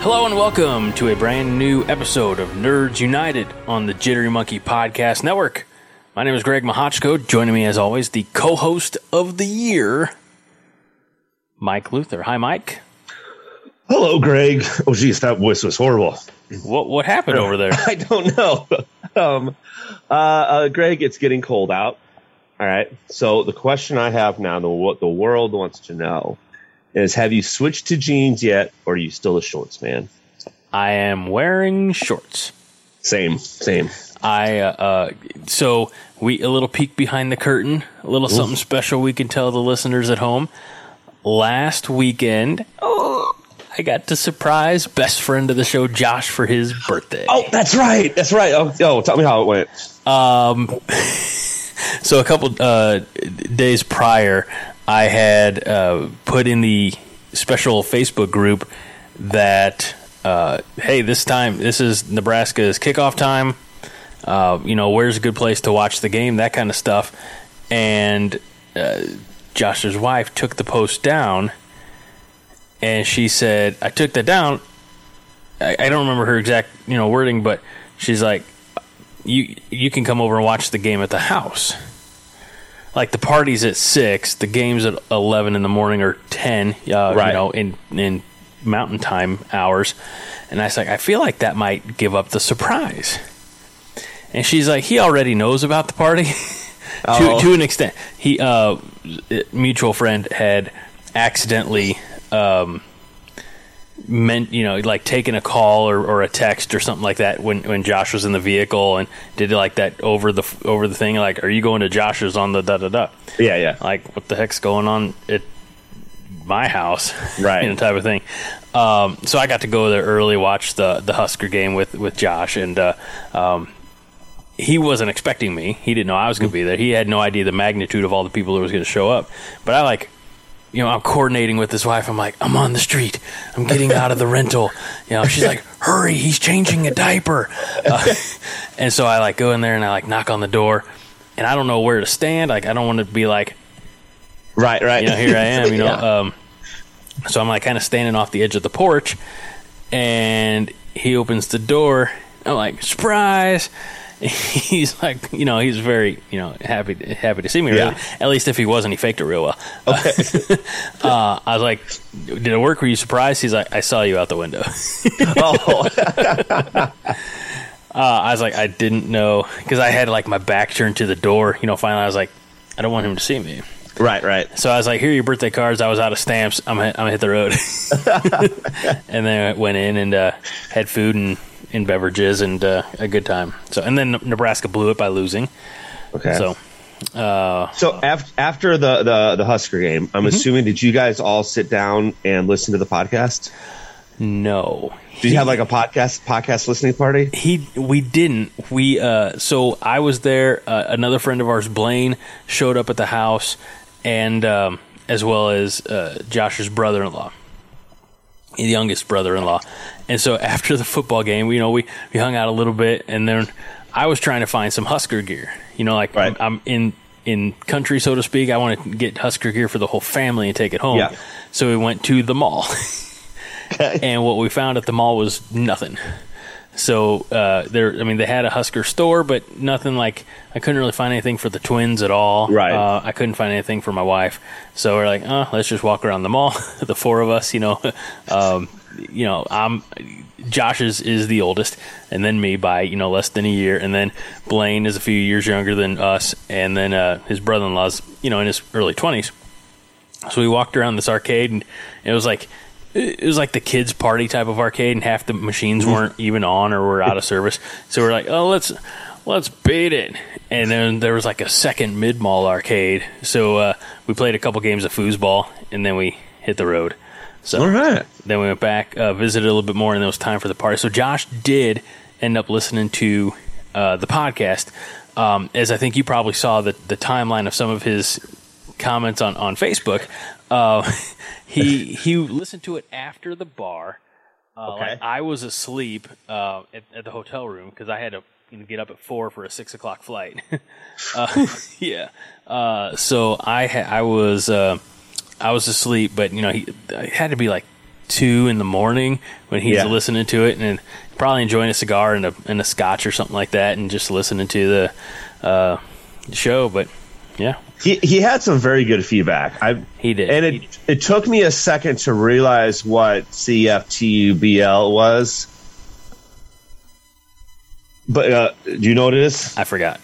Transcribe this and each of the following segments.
Hello and welcome to a brand new episode of Nerds United on the Jittery Monkey Podcast Network. My name is Greg Mahochko. Joining me, as always, the co-host of the year, Mike Luther. Hi, Mike. Hello, Greg. Oh, geez, that voice was horrible. What what happened over there? I don't know. um, uh, uh, Greg, it's getting cold out. All right. So the question I have now, the what the world wants to know, is: Have you switched to jeans yet, or are you still a shorts man? I am wearing shorts. Same, same. I uh, uh, so we a little peek behind the curtain, a little something special we can tell the listeners at home. Last weekend, oh, I got to surprise best friend of the show, Josh, for his birthday. Oh, that's right. That's right. Oh, oh tell me how it went. So a couple uh, days prior, I had uh, put in the special Facebook group that uh, hey, this time this is Nebraska's kickoff time. Uh, you know, where's a good place to watch the game? That kind of stuff. And uh, Josh's wife took the post down, and she said, "I took that down." I, I don't remember her exact you know wording, but she's like, "You you can come over and watch the game at the house." Like the party's at six, the game's at eleven in the morning or ten. Uh, Right. You know, in in mountain time hours, and I was like, I feel like that might give up the surprise. And she's like, he already knows about the party Oh. to to an extent. He uh, mutual friend had accidentally um, meant you know like taking a call or, or a text or something like that when when Josh was in the vehicle and did like that over the over the thing like are you going to Josh's on the da da da Yeah, yeah. like what the heck's going on at my house? Right. you know type of thing. Um, so I got to go there early watch the the Husker game with with Josh and uh, um, he wasn't expecting me. He didn't know I was going to be there. He had no idea the magnitude of all the people that was going to show up. But I like you know, I'm coordinating with his wife. I'm like, I'm on the street. I'm getting out of the rental. You know, she's like, hurry, he's changing a diaper. Uh, and so I like go in there and I like knock on the door, and I don't know where to stand. Like, I don't want to be like, Right, right. you know, here I am. You know, Yeah. um, so I'm like kind of standing off the edge of the porch, and he opens the door. I'm like, surprise. He's like, you know, he's very, you know, happy happy to see me. Yeah. Really. At least if he wasn't, he faked it real well. uh, I was like, "Did it work? Were you surprised?" He's like, "I saw you out the window." oh, Uh, I was like, "I didn't know," because I had like my back turned to the door. You know, finally, I was like, "I don't want him to see me." right, right. So I was like, "Here are your birthday cards." I was out of stamps. I'm I'm gonna hit the road, and then I went in and uh, had food and, and beverages and uh, a good time. So and then Nebraska blew it by losing. Okay. So uh, So after after the the the Husker game, I'm assuming did you guys all sit down and listen to the podcast? no, Did you have like a podcast podcast listening party? he we didn't we uh so i was there uh, another friend of ours blaine showed up at the house and um as well as uh josh's brother-in-law the youngest brother-in-law and so after the football game you know we we hung out a little bit and then i was trying to find some husker gear you know like Right. I'm, I'm in in country so to speak i want to get husker gear for the whole family and take it home Yeah. so we went to the mall and what we found at the mall was nothing. So uh, there, I mean, they had a Husker store, but nothing like I couldn't really find anything for the twins at all. Right. Uh, I couldn't find anything for my wife, so we're like, oh, let's just walk around the mall. the four of us, you know, um, you know, I'm Josh is, is the oldest, and then me by you know less than a year, and then Blaine is a few years younger than us, and then uh, his brother-in-law's you know in his early twenties. So we walked around this arcade, and it was like it was like the kids' party type of arcade, and half the machines weren't even on or were out of service. So we're like, oh, let's let's beat it. And then there was like a second mid mall arcade. So uh, we played a couple games of foosball, and then we hit the road. So All right. then we went back, uh, visited a little bit more, and it was time for the party. So Josh did end up listening to uh, the podcast, um, as I think you probably saw the, the timeline of some of his comments on, on Facebook. Uh, he he listened to it after the bar. Uh, Okay. like I was asleep uh, at, at the hotel room because I had to get up at four for a six o'clock flight. uh, yeah, uh, so I ha- I was uh, I was asleep, but you know he it had to be like two in the morning when he's Yeah. listening to it and probably enjoying a cigar and a and a scotch or something like that, and just listening to the uh, show. But yeah, He he had some very good feedback. I He did. and it it took me a second to realize what CFTUBL was. But uh, do you know what it is? I forgot.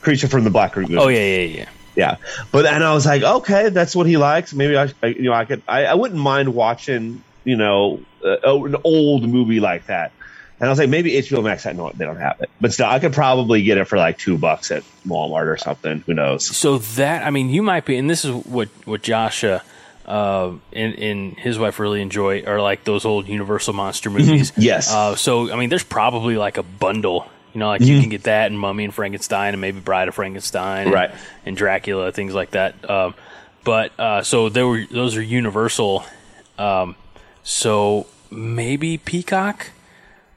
Creature from the Black Lagoon. Oh yeah, yeah, yeah. Yeah. But and I was like, okay, that's what he likes. Maybe I, I you know, I could, I, I wouldn't mind watching, you know, uh, an old movie like that. And I was like, maybe HBO Max, I know they don't have it, but still, I could probably get it for like two bucks at Walmart or something. Who knows? So that I mean, you might be, and this is what what Josh uh, uh, and, and his wife really enjoy are like those old Universal monster movies. Yes. Uh, so I mean, there's probably like a bundle. You know, like you can get that and Mummy and Frankenstein and maybe Bride of Frankenstein, and, Right. And Dracula, things like that. Um, but uh, so there were those are Universal. Um, so maybe Peacock.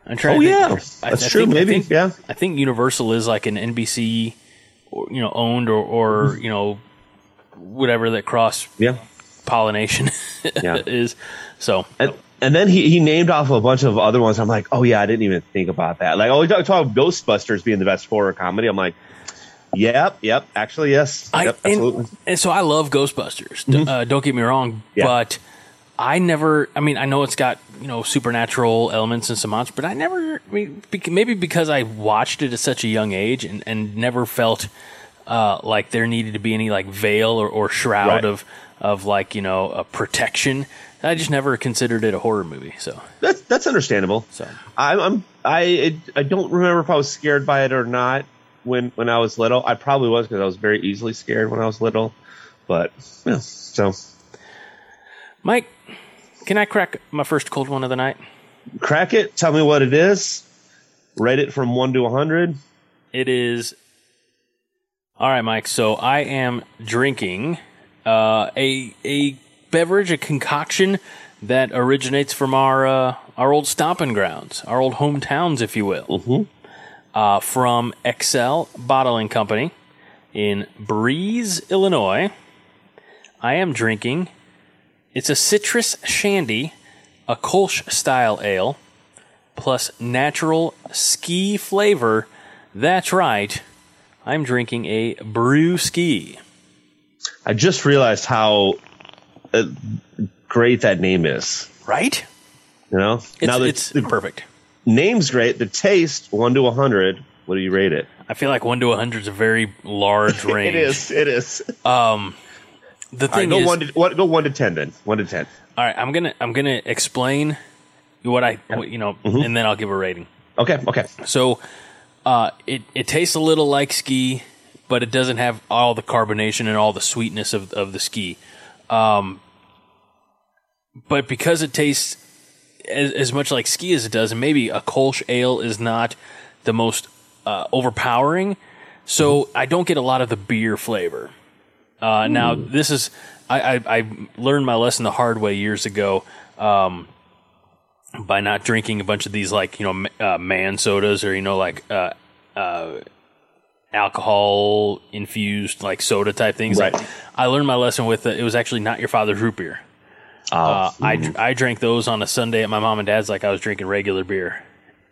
I'm trying. Oh, to yeah. think. I- That's I true, think- I maybe, think- yeah. I think Universal is like an NBC, or, you know, owned or, or you know, whatever that cross Yeah. pollination Yeah. is. So And, and then he, he named off a bunch of other ones. I'm like, oh yeah, I didn't even think about that. Like, oh, we talk, talk about Ghostbusters being the best horror comedy. I'm like, yep, yep, actually, yes, I yep, absolutely. and, and so I love Ghostbusters. D- Uh, don't get me wrong, Mm-hmm. Yeah. but I never. I mean, I know it's got you know supernatural elements and some monsters, but I never. I mean, maybe because I watched it at such a young age and, and never felt uh, like there needed to be any like veil or, or shroud Right. of of like you know a protection. I just never considered it a horror movie. So That's that's understandable. So. I'm, I'm I I don't remember if I was scared by it or not when when I was little. I probably was because I was very easily scared when I was little. But yeah, so Mike, can I crack my first cold one of the night? crack it. Tell me what it is. Rate it from one to a hundred. It is. All right, Mike. So I am drinking uh, a a beverage, a concoction that originates from our uh, our old stomping grounds, our old hometowns, if you will. Mm-hmm. Uh, from Excel Bottling Company in Breese, Illinois. I am drinking. It's a citrus shandy, a Kolsch style ale, plus natural ski flavor. That's right. I'm drinking a brew ski. I just realized how uh, great that name is. Right? You know, It's, now the, it's the perfect. name's great. The taste one to a hundred. What do you rate it? I feel like one to a hundred is a very large range. It is. It is. The All right, thing go is, one to what, go one to ten then. One to ten. all right, I'm gonna I'm gonna explain what I what, you know, Mm-hmm. and then I'll give a rating. Okay. Okay. So, uh, it it tastes a little like ski, but it doesn't have all the carbonation and all the sweetness of of the ski. Um, but because it tastes as, as much like ski as it does, and maybe a Kolsch ale is not the most uh, overpowering, so I don't get a lot of the beer flavor. Uh, now, this is I, I, I learned my lesson the hard way years ago um, by not drinking a bunch of these like you know uh, man sodas or you know like uh, uh, alcohol infused like soda type things. Right. I learned my lesson with uh, it was actually not your father's root beer. Uh, I I drank those on a Sunday at my mom and dad's like I was drinking regular beer,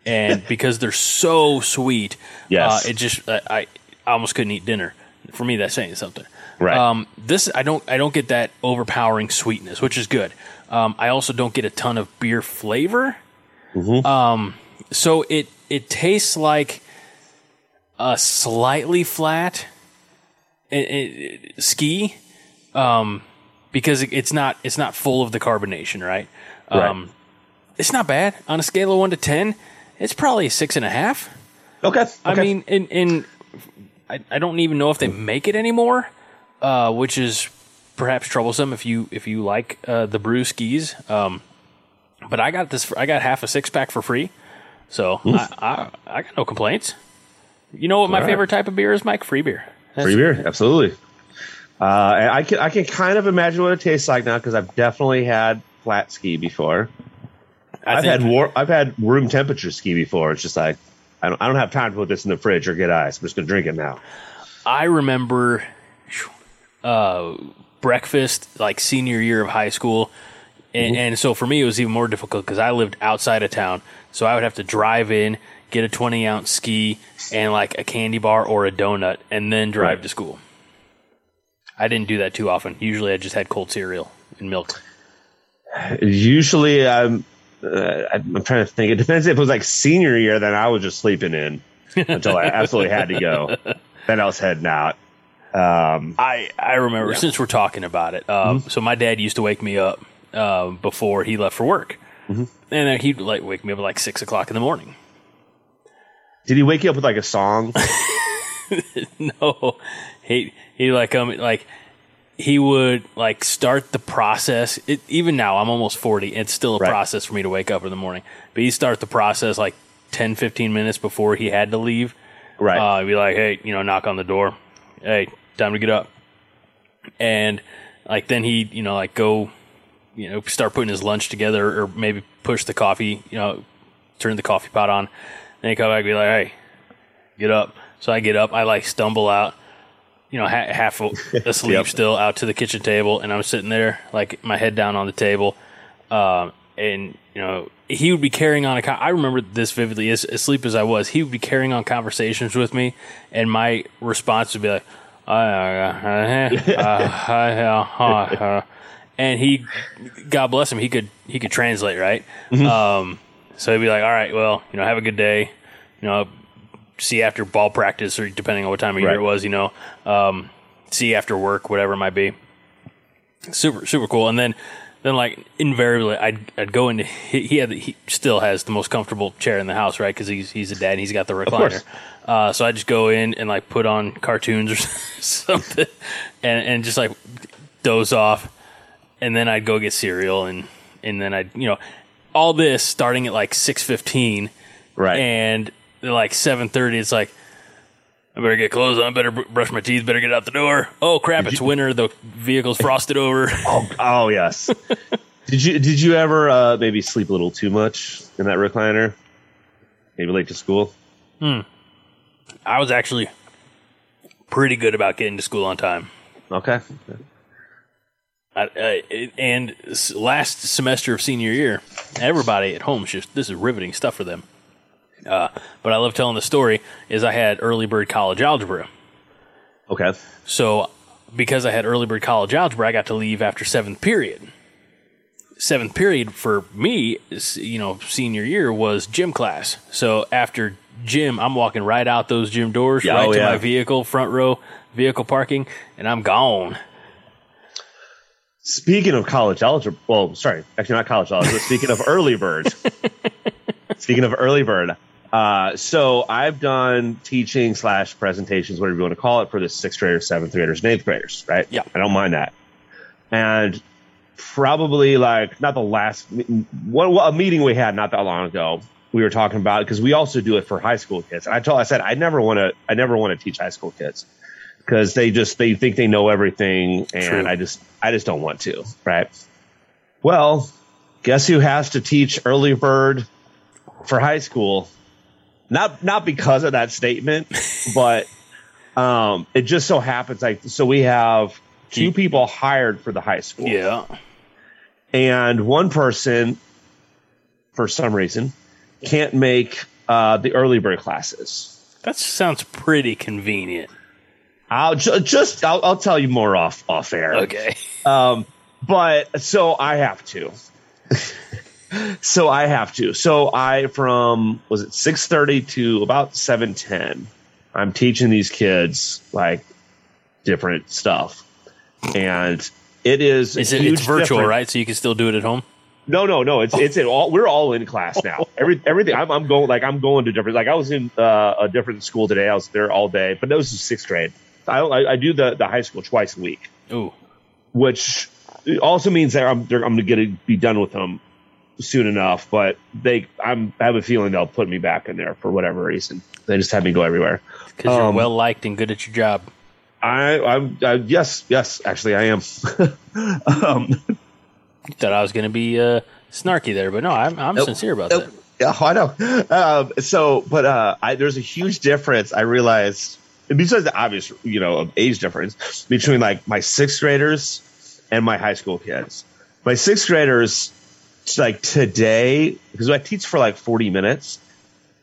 and because they're so sweet, Yes. uh, it just I, I almost couldn't eat dinner. For me, that's saying something. Right. Um, this I don't I don't get that overpowering sweetness, which is good. Um, I also don't get a ton of beer flavor. Um, so it it tastes like a slightly flat eh, eh, ski, um, because it's not it's not full of the carbonation, right? Right. Um, it's not bad on a scale of one to ten. It's probably a six and a half. Okay. okay. I mean, in in I, I don't even know if they make it anymore, uh, which is perhaps troublesome if you if you like uh, the brew skis. Um, but I got this. I got half a six pack for free, so I, I I got no complaints. You know what my All right. favorite type of beer is, Mike? Free beer. That's- Free beer, absolutely. Uh, and I can I can kind of imagine what it tastes like now because I've definitely had flat ski before. I I've had war, I've had room temperature ski before. It's just like I don't I don't have time to put this in the fridge or get ice. I'm just gonna drink it now. I remember uh, breakfast like senior year of high school. And, and so for me, it was even more difficult because I lived outside of town. So I would have to drive in, get a 20 ounce ski and like a candy bar or a donut, and then drive Right. to school. I didn't do that too often. Usually I just had cold cereal and milk. Usually, I'm uh, I'm trying to think. It depends if it was like senior year, then I was just sleeping in until I absolutely had to go. Then I was heading out. Um, I, I remember since we're talking about it. Um, So my dad used to wake me up uh, before he left for work, and then he'd like wake me up at like six o'clock in the morning. did he wake you up with like a song? no, he he like um like he would like start the process. It, even now, I'm almost forty. It's still a Right. process for me to wake up in the morning. But he start the process like 10, 15 minutes before he had to leave. Right. Uh, he'd be like, hey, you know, knock on the door. Hey, time to get up. And like then he'd, you know, like go, you know, start putting his lunch together or maybe push the coffee, you know, turn the coffee pot on. Then he come back and be like, hey, get up. So I get up, I like stumble out, you know, ha- half asleep Yep. still out to the kitchen table, and I'm sitting there, like my head down on the table. Um, and, you know, he would be carrying on a con- I remember this vividly, as asleep as I was, he would be carrying on conversations with me, and my response would be like, and he, God bless him, he could he could translate, right? Um, so he'd be like, "All right, well, you know, have a good day, you know, see after ball practice or depending on what time of year Right. it was, you know, um, see after work, whatever it might be." Super super cool, and then. Then, like invariably, I'd, I'd go into he, he had he still has the most comfortable chair in the house, right? Because he's he's a dad, and he's got the recliner. Uh, so I just go in and like put on cartoons or something, and and just like doze off, and then I'd go get cereal, and and then I'd you know all this starting at like six fifteen, right. and like seven thirty, it's like I better get clothes on, better br- brush my teeth, better get out the door. Oh crap, it's winter, the vehicle's frosted over. Oh yes. did you did you ever uh, maybe sleep a little too much in that recliner? Maybe late to school. hmm I was actually pretty good about getting to school on time. Okay. I, I, and last semester of senior year, everybody at home is just this is riveting stuff for them. Uh, but I love telling the story. Is I had early bird college algebra, Okay. so because I had early bird college algebra, I got to leave after seventh period. Seventh period for me, you know, senior year was gym class. So after gym, I'm walking right out those gym doors, Yeah, right oh, to yeah. my vehicle, front row vehicle parking, and I'm gone. Speaking of college algebra, well, sorry, actually not college algebra. speaking of early bird, speaking of early bird, uh, so I've done teaching slash presentations, whatever you want to call it, for the sixth graders, seventh graders, and eighth graders, right? Yeah. I don't mind that. And probably like not the last one, a meeting we had not that long ago. We were talking about it because we also do it for high school kids. And I told, I said, I never want to, I never want to teach high school kids because they just they think they know everything, and True. I just I just don't want to, right? Well, guess who has to teach early bird for high school? Not not because of that statement, but um, it just so happens like so we have two people hired for the high school, Yeah. and one person, for some reason, can't make uh, the early bird classes. That sounds pretty convenient. I'll ju- just I'll, I'll tell you more off off air. Okay. Um, but so I have to. so I have to. So I from was it six thirty to about seven ten. I'm teaching these kids like different stuff, and it is Is it, it's virtual, difference. right? So you can still do it at home. No, no, no. It's it's all. We're all in class now. Every everything. I'm, I'm going like I'm going to different. Like I was in uh, a different school today. I was there all day, but that was sixth grade. I, I I do the the high school twice a week. Ooh. which also means that I'm, I'm going to be done with them soon enough. But they, I'm, I have a feeling they'll put me back in there for whatever reason. They just have me go everywhere. Because you're Um, well liked and good at your job. I, I'm, I, yes, yes, actually, I am. um, You thought I was going to be uh, snarky there, but no, I'm, I'm Nope. sincere about Nope. that. Yeah, I know. Um, so, but uh, I, there's a huge difference. I realized, besides the obvious, you know, age difference between like my sixth graders and my high school kids. My sixth graders, like today, because I teach for like 40 minutes,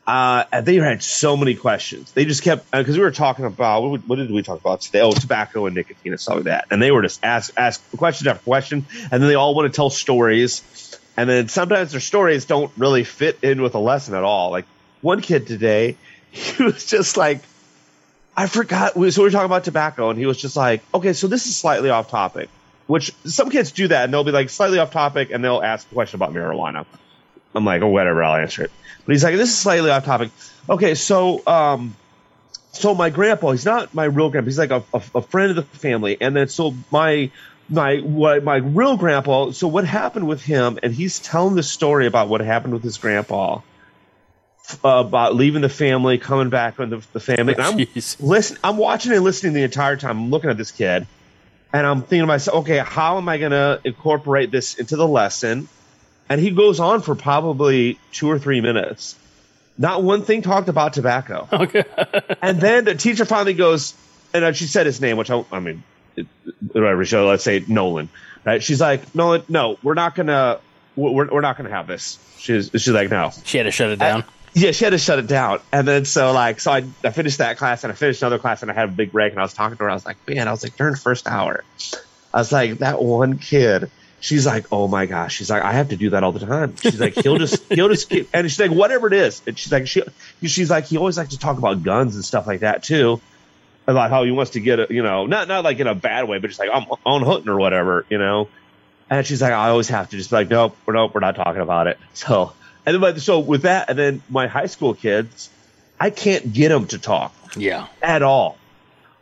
uh, and they had so many questions. They just kept because we were talking about what, what did we talk about today? Oh, tobacco and nicotine and stuff like that. And they were just ask ask question after question, and then they all want to tell stories. And then sometimes their stories don't really fit in with a lesson at all. Like one kid today, he was just like, I forgot. So we were talking about tobacco, and he was just like, okay, so this is slightly off topic. Which some kids do that, and they'll be like slightly off topic, and they'll ask a question about marijuana. I'm like, oh, whatever, I'll answer it. But he's like, this is slightly off topic. Okay, so um, so my grandpa, he's not my real grandpa. He's like a, a, a friend of the family. And then so my my what my real grandpa. So what happened with him? And he's telling the story about what happened with his grandpa. uh, About leaving the family, coming back on the, the family. And I'm Jeez. listen. I'm watching and listening the entire time. I'm looking at this kid, and I'm thinking to myself, okay, how am I going to incorporate this into the lesson? And he goes on for probably two or three minutes. Not one thing talked about tobacco. Okay. And then the teacher finally goes, and she said his name, which I, I mean, it- whatever. So let's say Nolan, right? She's like, Nolan, no, we're not gonna, we're, we're not gonna have this. She's she's like, no. She had to shut it down. Yeah, she had to shut it down. And then so like, so I, I finished that class and I finished another class and I had a big break and I was talking to her. I was like, man, I was like, during the first hour, I was like, that one kid. She's like, oh my gosh. She's like, I have to do that all the time. She's like, he'll just, he'll just, keep, and she's like, whatever it is. And she's like, she, she's like, he always likes to talk about guns and stuff like that too. About how he wants to get a, you know, not not like in a bad way, but just like I'm on hunting or whatever, you know. And she's like, I always have to just be like, nope, we're nope, we're not talking about it. So, and then, but so with that, and then my high school kids, I can't get them to talk Yeah. at all.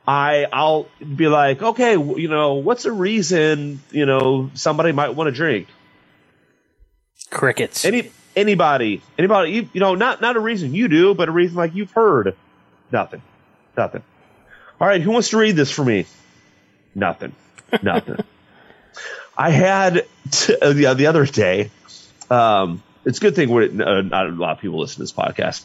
I I'll be like, okay, you know, what's a reason you know somebody might want to drink? Crickets. Any anybody anybody you, you know not not a reason you do, but a reason like you've heard. Nothing, nothing. All right, who wants to read this for me? Nothing, nothing. I had t- uh, the the other day. Um, it's a good thing we're uh, not a lot of people listen to this podcast.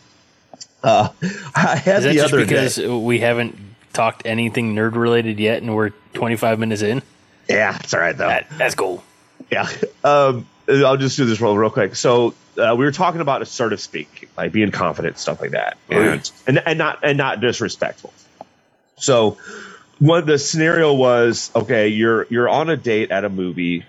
Uh, I had the just other because day. we haven't talked anything nerd related yet and we're 25 minutes in? Yeah, it's all right though. That, that's cool. Yeah. Um, I'll just do this real, real quick. So uh, we were talking about assertive speaking, like being confident, stuff like that, and, and and not and not disrespectful. So what the scenario was, okay, you're you're on a date at a movie,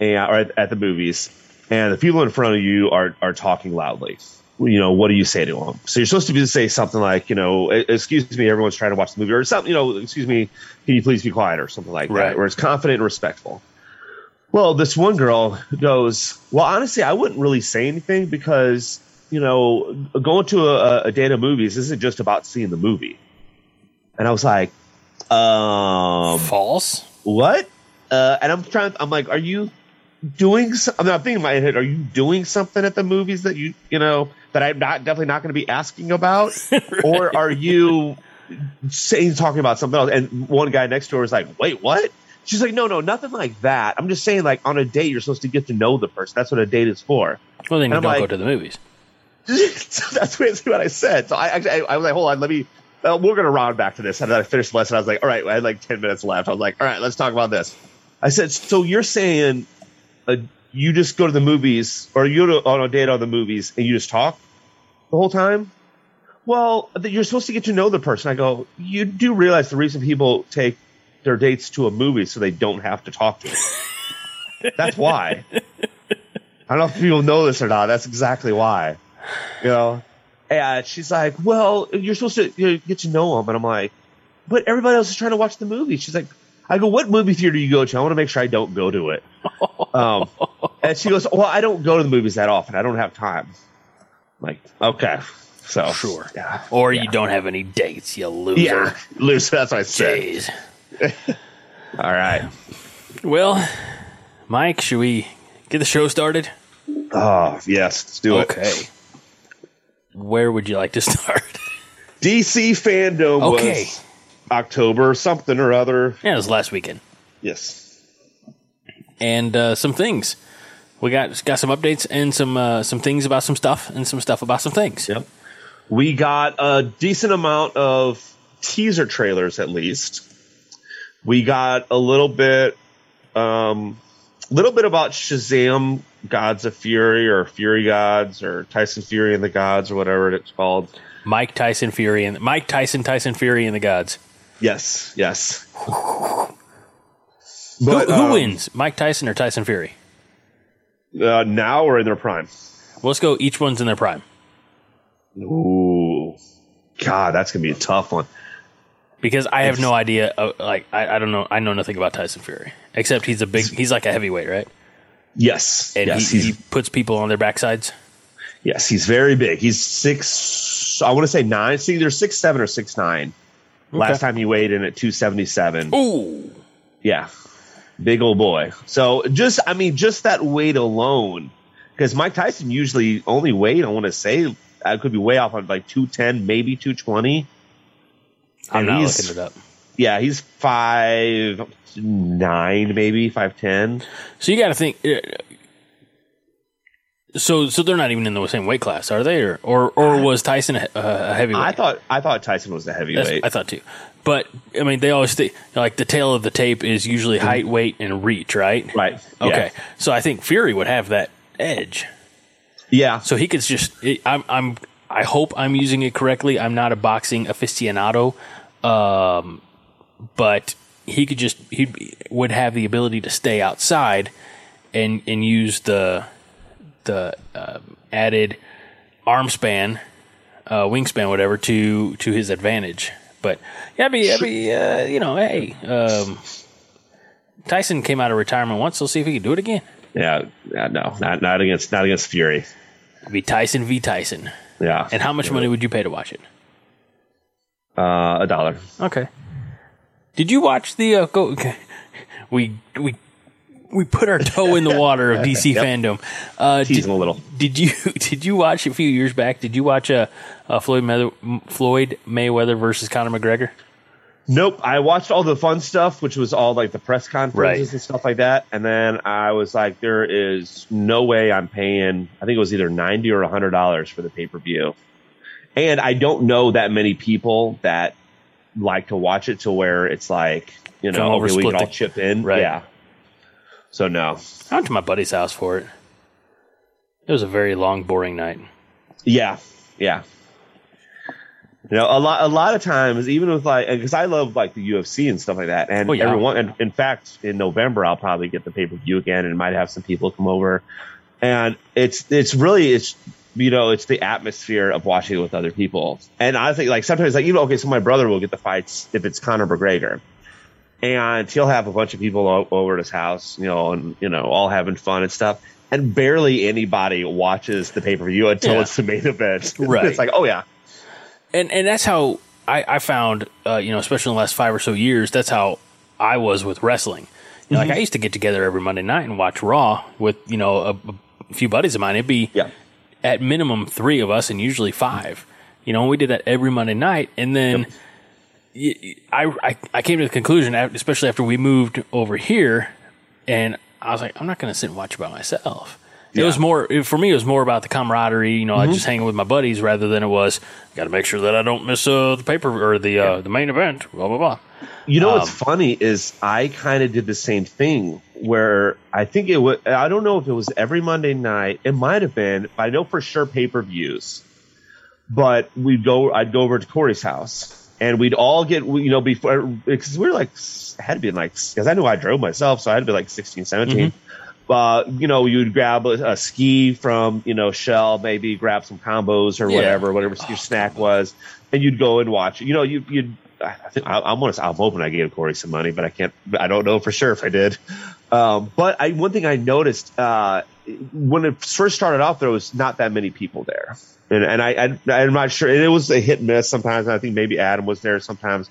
and or at, at the movies, and the people in front of you are are talking loudly. You know, what do you say to them? So you're supposed to be say something like, you know, "E- excuse me, everyone's trying to watch the movie, or something. You know, excuse me, can you please be quiet, or something like Right. that, where it's confident and respectful. Well, this one girl goes, Well, honestly, I wouldn't really say anything because, you know, going to a, a date of movies isn't just about seeing the movie. And I was like, um, False? what? Uh, and I'm trying, I'm like, Are you doing something? I'm thinking in my head, Are you doing something at the movies that you, you know, that I'm not definitely not going to be asking about? Or are you saying, talking about something else? And one guy next door was like, Wait, what? She's like, no, no, nothing like that. I'm just saying, like, on a date, you're supposed to get to know the person. That's what a date is for. Well, then you don't go to the movies. so that's basically what I said. So I actually, I, I was like, hold on, let me, uh, we're going to round back to this. And then I finished the lesson. I was like, all right, I had like 10 minutes left. I was like, all right, let's talk about this. I said, so you're saying uh, you just go to the movies or you go on a date on the movies and you just talk the whole time? Well, you're supposed to get to know the person. I go, you do realize the reason people take their dates to a movie so they don't have to talk to them. That's why. I don't know if people know this or not. That's exactly why. You know? And she's like, well, you're supposed to you know, get to know them. And I'm like, but everybody else is trying to watch the movie. She's like, I go, what movie theater do you go to? I want to make sure I don't go to it. Um, and she goes, well, I don't go to the movies that often. I don't have time. I'm like, okay. So, Sure. Yeah. Or Yeah. you don't have any dates, you loser. Yeah. Loose. That's what I said. All right. Well, Mike, should we get the show started? Oh yes, let's do it. Okay. Where would you like to start? DC fandom Okay. was October something or other. yeah, it was last weekend. Yes. and uh, some things. We got got some updates and some uh, some things about some stuff and some stuff about some things. Yep. We got a decent amount of teaser trailers, at least. We got a little bit, um, little bit about Shazam: Gods of Fury or Fury Gods or Tyson Fury and the Gods or whatever it's called. Mike Tyson Fury and Mike Tyson Tyson Fury and the Gods. Yes, yes. Who, But, who um, wins, Mike Tyson or Tyson Fury? Uh, now or in their prime? Well, let's go. Each one's in their prime Ooh, God, that's gonna be a tough one. because I have no idea. Uh, like I, I don't know. I know nothing about Tyson Fury except he's a big. He's like a heavyweight, right? Yes, And yes, he, he puts people on their backsides. yes, he's very big. He's six. I want to say nine. It's either six seven or six nine. Last time he weighed in at two seventy seven. Ooh, Yeah, big old boy. So just, I mean, just that weight alone, because Mike Tyson usually only weighed. I want to say I could be way off on like two ten, maybe two twenty. I'm And not he's- looking it up. Yeah, he's five nine, maybe five ten. So you got to think. Uh, So, so they're not even in the same weight class, are they? Or, or, or was Tyson a, a heavyweight? I thought I thought Tyson was the That's- heavyweight. I thought too. But I mean, they always think like the tale of the tape is usually height, weight, and reach, right? right. Okay. So I think Fury would have that edge. Yeah. So he could just. I'm. I'm. I hope I'm using it correctly. I'm not a boxing aficionado, um, but he could just. He would have the ability to stay outside, and and use the the uh, added arm span, uh, wingspan, whatever, to to his advantage. But yeah, be, that'd be uh, you know, hey, um, Tyson came out of retirement once. Let's see if he can do it again. Yeah. yeah no, not not against not against Fury. It'd be Tyson v Tyson. Yeah. And how much money would you pay to watch it? uh, a dollar. Okay. Did you watch the uh, go? Okay. We we we put our toe in the water of DC fandom. Uh, did, Teasing a little. did you did you watch a few years back? Did you watch a, uh Floyd Mayweather, Floyd Mayweather versus Conor McGregor? Nope. I watched all the fun stuff, which was all like the press conferences Right. and stuff like that. And then I was like, there is no way I'm paying, I think it was either 90 or $100 for the pay per view. And I don't know that many people that like to watch it to where it's like, you know, okay, we can all the- chip in. Right. Yeah. So no. I went to my buddy's house for it. It was a very long, boring night. Yeah, yeah. You know, a lot, a lot of times, even with like, because I love like the UFC and stuff like that, and Oh, yeah. everyone. And in fact, in November, I'll probably get the pay per view again, and might have some people come over. And it's it's really it's you know it's the atmosphere of watching it with other people. And I think like sometimes like you know okay, so my brother will get the fights if it's Conor McGregor. And he'll have a bunch of people o- over at his house, you know, and you know, all having fun and stuff. And barely anybody watches the pay per view until Yeah. it's the main event. Right. it's like, oh yeah, and and that's how I, I found, uh, you know, especially in the last five or so years, that's how I was with wrestling. You know, Mm-hmm. Like I used to get together every Monday night and watch Raw with you know a, a few buddies of mine. It'd be yeah, at minimum three of us and usually five. You know, we did that every Monday night, and then y y I, I I came to the conclusion, especially after we moved over here, and I was like, I'm not going to sit and watch it by myself. It was more for me. It was more about the camaraderie. You know, I just hanging with my buddies rather than it was got to make sure that I don't miss uh, the paper or the uh, the main event. Blah blah blah. You know what's Um, funny is I kind of did the same thing where I think it was I don't know if it was every Monday night. It might have been. But I know for sure pay per views. But we'd go. I'd go over to Corey's house and we'd all get you know before because we were like had to be like because I knew I drove myself, so I had to be like 16, 17. Uh, you know, you'd grab a, a ski from you know Shell, maybe grab some combos or Yeah. whatever, whatever your snack was, and you'd go and watch. You know, you you'd. I think I, I'm honest. I'm hoping I gave Corey some money, but I can't. I don't know for sure if I did. Um, but I one thing I noticed uh, when it first started off, there was not that many people there, and and I, I'm not sure. It was a hit and miss sometimes. I think maybe Adam was there sometimes.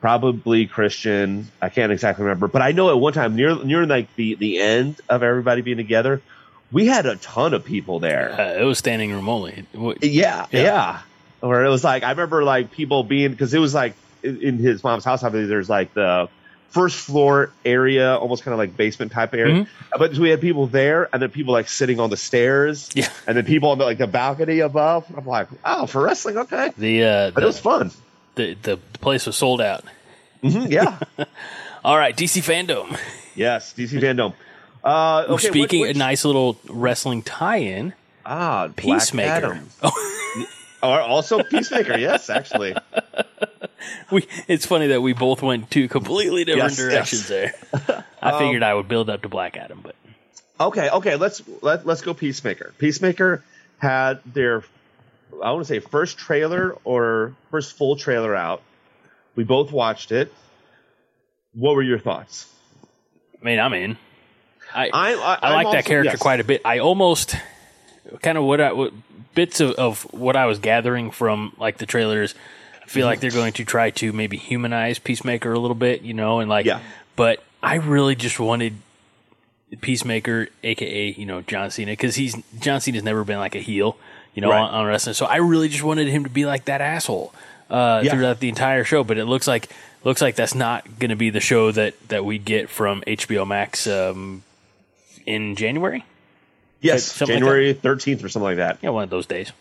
probably Christian. I can't exactly remember, but I know at one time near near like the the end of everybody being together, we had a ton of people there. Uh, it was standing room only. What- Yeah, Yeah. yeah. Or it was like I remember like people being because it was like in, his mom's house. Believe there's like the first floor area, almost kind of like basement type area. Mm-hmm. But we had people there, and then people like sitting on the stairs, Yeah. and then people on the, like the balcony above. I'm like, oh, for wrestling, okay, The uh, but it was fun. the the place was sold out. Mhm, yeah, All right, DC fandom. yes, DC Fandom. Uh, okay, Speaking which, a nice little wrestling tie-in. ah, Peacemaker. Adam. Or also Peacemaker. yes, actually. We it's funny that we both went two completely different Yes, directions there. I figured um, I would build up to Black Adam, but Okay, okay, let's let, let's go Peacemaker. Peacemaker had their I want to say first trailer or first full trailer out. We both watched it. What were your thoughts? I mean, I'm in. I I I, I like that character quite a bit. I almost kind of what I what, bits of, of what I was gathering from like the trailers. I feel like they're going to try to maybe humanize Peacemaker a little bit, you know, and like. Yeah. But I really just wanted Peacemaker, aka you know John Cena, because he's John Cena's never been like a heel, you know, Right. on, on wrestling. So I really just wanted him to be like that asshole uh, Yeah. throughout the entire show. But it looks like looks like that's not going to be the show that that we get from HBO Max um, in January. Yes, like January thirteenth or something like that. Yeah, one of those days.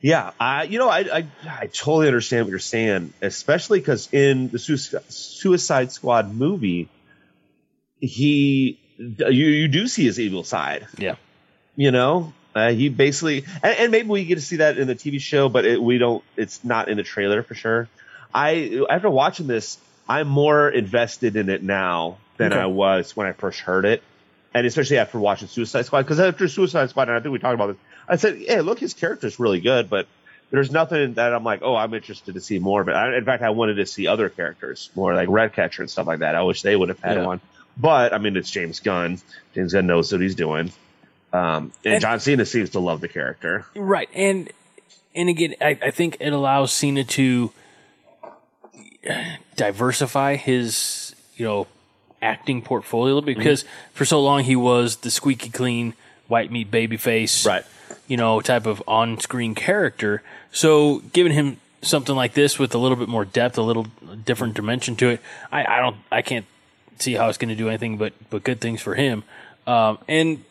Yeah, I you know I I, I totally understand what you're saying, especially because in the Suicide, Suicide Squad movie, he you you do see his evil side. Yeah, You know, uh, he basically and, and maybe we get to see that in the TV show, but it, we don't. It's not in the trailer for sure. I after watching this, I'm more invested in it now than Okay. I was when I first heard it, and especially after watching Suicide Squad. Because after Suicide Squad, and I think we talked about this, I said, "Hey, look, his character's really good," but there's nothing that I'm like, "Oh, I'm interested to see more of it." I, in fact, I wanted to see other characters, more like Ratcatcher and stuff like that. I wish they would have had Yeah. one, but I mean, it's James Gunn. James Gunn knows what he's doing. Um, and, And- John Cena seems to love the character. right. And and again, I, I think it allows Cena to diversify his you know acting portfolio because for so long he was the squeaky clean white meat baby face Right. you know type of on-screen character so giving him something like this with a little bit more depth a little different dimension to it i, I don't i can't see how it's going to do anything but but good things for him um, and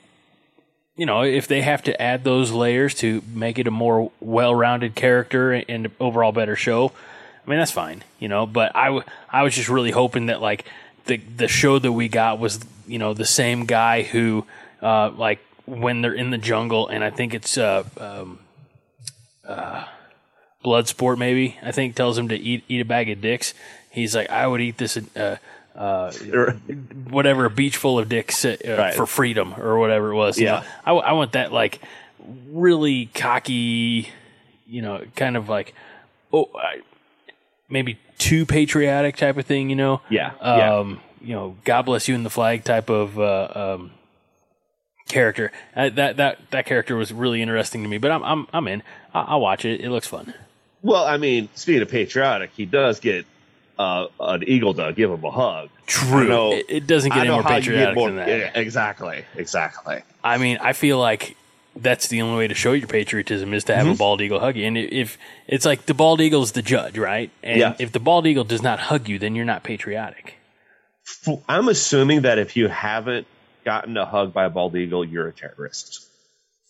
you know if they have to add those layers to make it a more well-rounded character and overall better show I mean that's fine, you know. But I, w- I was just really hoping that like the the show that we got was you know the same guy who uh, like when they're in the jungle and I think it's uh, um, uh, Bloodsport maybe I think tells him to eat eat a bag of dicks. He's like I would eat this uh, uh, whatever a beach full of dicks uh, Right. for freedom or whatever it was. you Yeah. know. I, w- I want that like really cocky, you know, kind of like oh. I, maybe too patriotic type of thing, you know. Yeah, yeah. Um, you know, God bless you in the flag type of uh, um, character. Uh, that that that character was really interesting to me. But I'm I'm I'm in. I, I'll watch it. It looks fun. Well, I mean, speaking of patriotic, he does get uh, an eagle to give him a hug. True. Know- It, it doesn't get I any more how you get patriotic more. than that. Yeah, exactly, exactly. I mean, I feel like that's the only way to show your patriotism is to have Mm-hmm. a bald eagle hug you. And if it's like the bald eagle is the judge, right? And Yeah. if the bald eagle does not hug you, then you're not patriotic. I'm assuming that if you haven't gotten a hug by a bald eagle, you're a terrorist.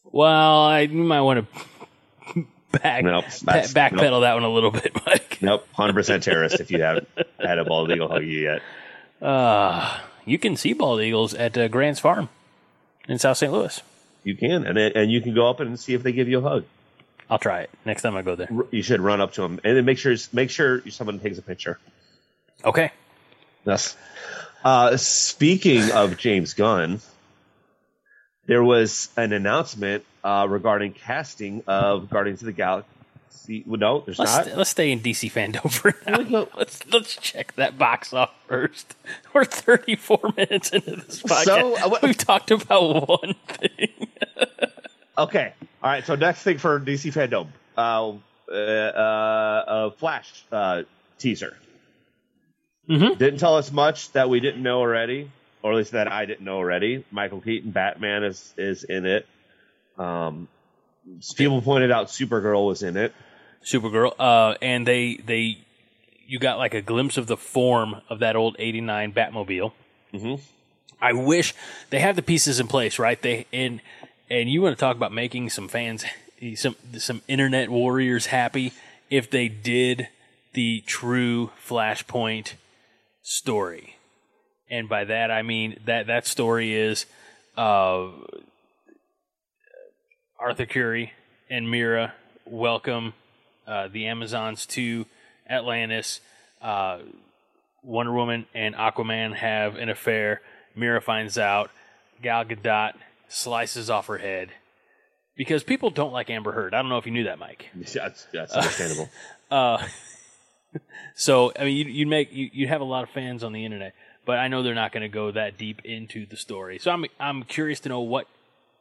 Well, I might want to back Nope, backpedal nope. that one a little bit, Mike. Nope, hundred percent terrorist. if you haven't had a bald eagle hug you yet, Uh, you can see bald eagles at uh, Grant's Farm in South St. Louis. You can, and and you can go up and see if they give you a hug. I'll try it next time I go there. You should run up to them and then make sure make sure someone takes a picture. Okay. Yes. Uh, speaking of James Gunn, there was an announcement uh, regarding casting of Guardians of the Well, no, there's Let's not. let's stay in DC fandom for now. Let's let's check that box off first. We're 34 minutes into this podcast. So, uh, We've talked about one thing. Okay. All right. So next thing for DC fandom, uh, uh, uh, a Flash uh, teaser. Mhm. Didn't tell us much that we didn't know already, or at least that I didn't know already. Michael Keaton, Batman is is in it. Um, people pointed out Supergirl was in it. Supergirl. Uh, and they they you got like a glimpse of the form of that old '89 Batmobile. Mhm. I wish they have the pieces in place, right? They and and you want to talk about making some fans, some some internet warriors happy if they did the true Flashpoint story, and by that I mean that that story is uh, Arthur Curry and Mera welcome uh, the Amazons to Atlantis. Uh, Wonder Woman and Aquaman have an affair. Mera finds out. Gal Gadot slices off her head because people don't like Amber Heard. I don't know if you knew that, Mike. That's that's understandable. Uh, so I mean, you you make you you have a lot of fans on the internet, but I know they're not going to go that deep into the story. So I'm I'm curious to know what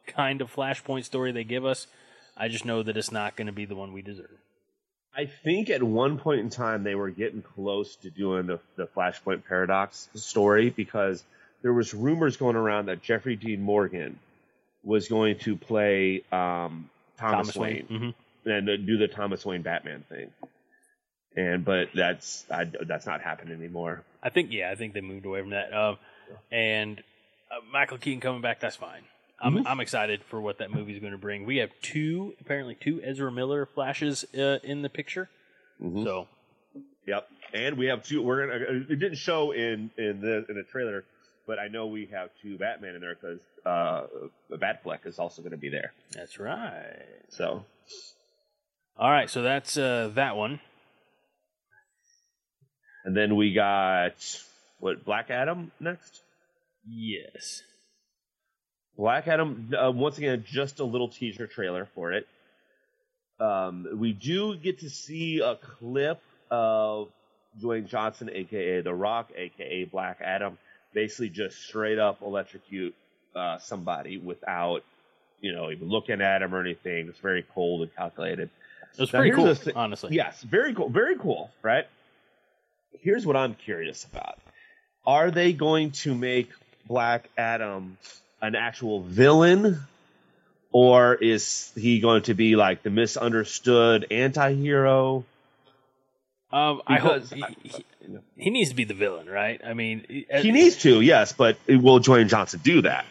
kind of Flashpoint story they give us. I just know that it's not going to be the one we deserve. I think at one point in time they were getting close to doing the, the Flashpoint paradox story because there was rumors going around that Jeffrey Dean Morgan was going to play um, Thomas, Wayne, hmm and uh, do the Thomas Wayne Batman thing. And but that's I, that's not happening anymore. I think yeah, I think they moved away from that. Um, and uh, Michael Keaton coming back, that's fine. I'm I'm excited for what that movie's going to bring. We have two apparently two Ezra Miller flashes uh, in the picture. So Yep. And we have two. We're gonna. uh, It didn't show in in the in the trailer, but I know we have two Batman in there because uh, Batfleck is also going to be there. that's right. So All right, so that's uh, that one. and then we got what Black Adam next. Yes. Black Adam, uh, once again, just a little teaser trailer for it. Um, we do get to see a clip of Dwayne Johnson, aka The Rock, aka Black Adam, basically just straight up electrocute uh, somebody without, you know, even looking at him or anything. It's very cold and calculated. It's pretty cool, thi- honestly. Yes, very cool. Very cool, right? Here's what I'm curious about. Are they going to make Black Adam an actual villain? Or is he going to be like the misunderstood anti hero? Um, I hope he, he, he needs to be the villain, right? I mean, He needs to, yes, but will Dwayne Johnson do that?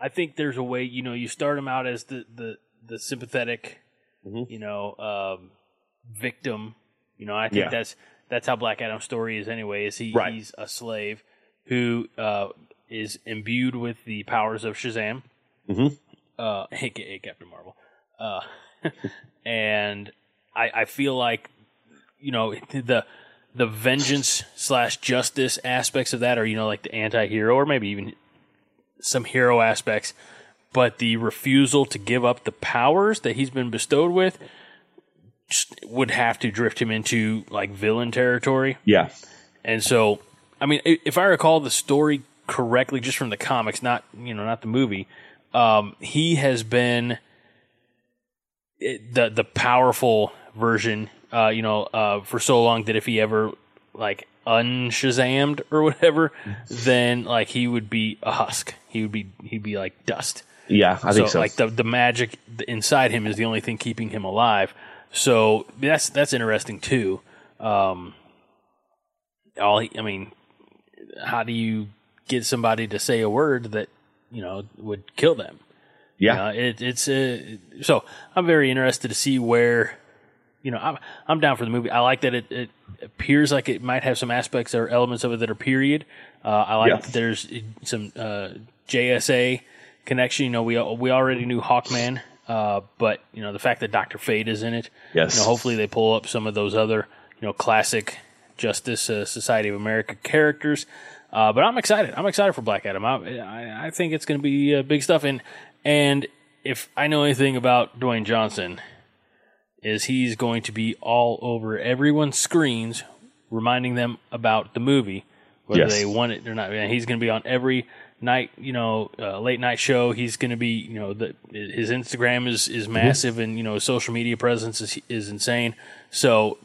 I think there's a way. You know, you start him out as the the the sympathetic, Mhm. you know, um, victim. You know, I think Yeah. that's that's how Black Adam's story is anyway. Is he Right. he's a slave who uh, is imbued with the powers of Shazam, Mhm. uh, aka Captain Marvel, uh, and I, I feel like you know the the vengeance slash justice aspects of that are you know like the anti-hero or maybe even some hero aspects but the refusal to give up the powers that he's been bestowed with would have to drift him into like villain territory Yeah. and so i mean if i recall the story correctly just from the comics not you know not the movie um, he has been it, the the powerful version uh, you know uh, for so long that if he ever like unshazammed or whatever then like he would be a husk he would be he'd be like dust Yeah, I think so. like the the magic inside him is the only thing keeping him alive. So that's that's interesting too. Um, all he, I mean, how do you get somebody to say a word that you know would kill them? yeah. It, it's uh, so I'm very interested to see where you know I'm I'm down for the movie. I like that it, it appears like it might have some aspects or elements of it that are period. Uh, I like Yeah. that there's some uh, JSA connection. You know, we we already knew Hawkman, uh, but you know the fact that Doctor Fate is in it. Yes. You know, hopefully they pull up some of those other you know classic Justice uh, Society of America characters. Uh, but I'm excited. I'm excited for Black Adam. I, I, I think it's going to be uh, big stuff. And and if I know anything about Dwayne Johnson, is he's going to be all over everyone's screens, reminding them about the movie, whether Yes. they want it or not. And he's going to be on every night, you know, uh, late night show. He's going to be, you know, the his Instagram is is massive, and you know, his social media presence is is insane. So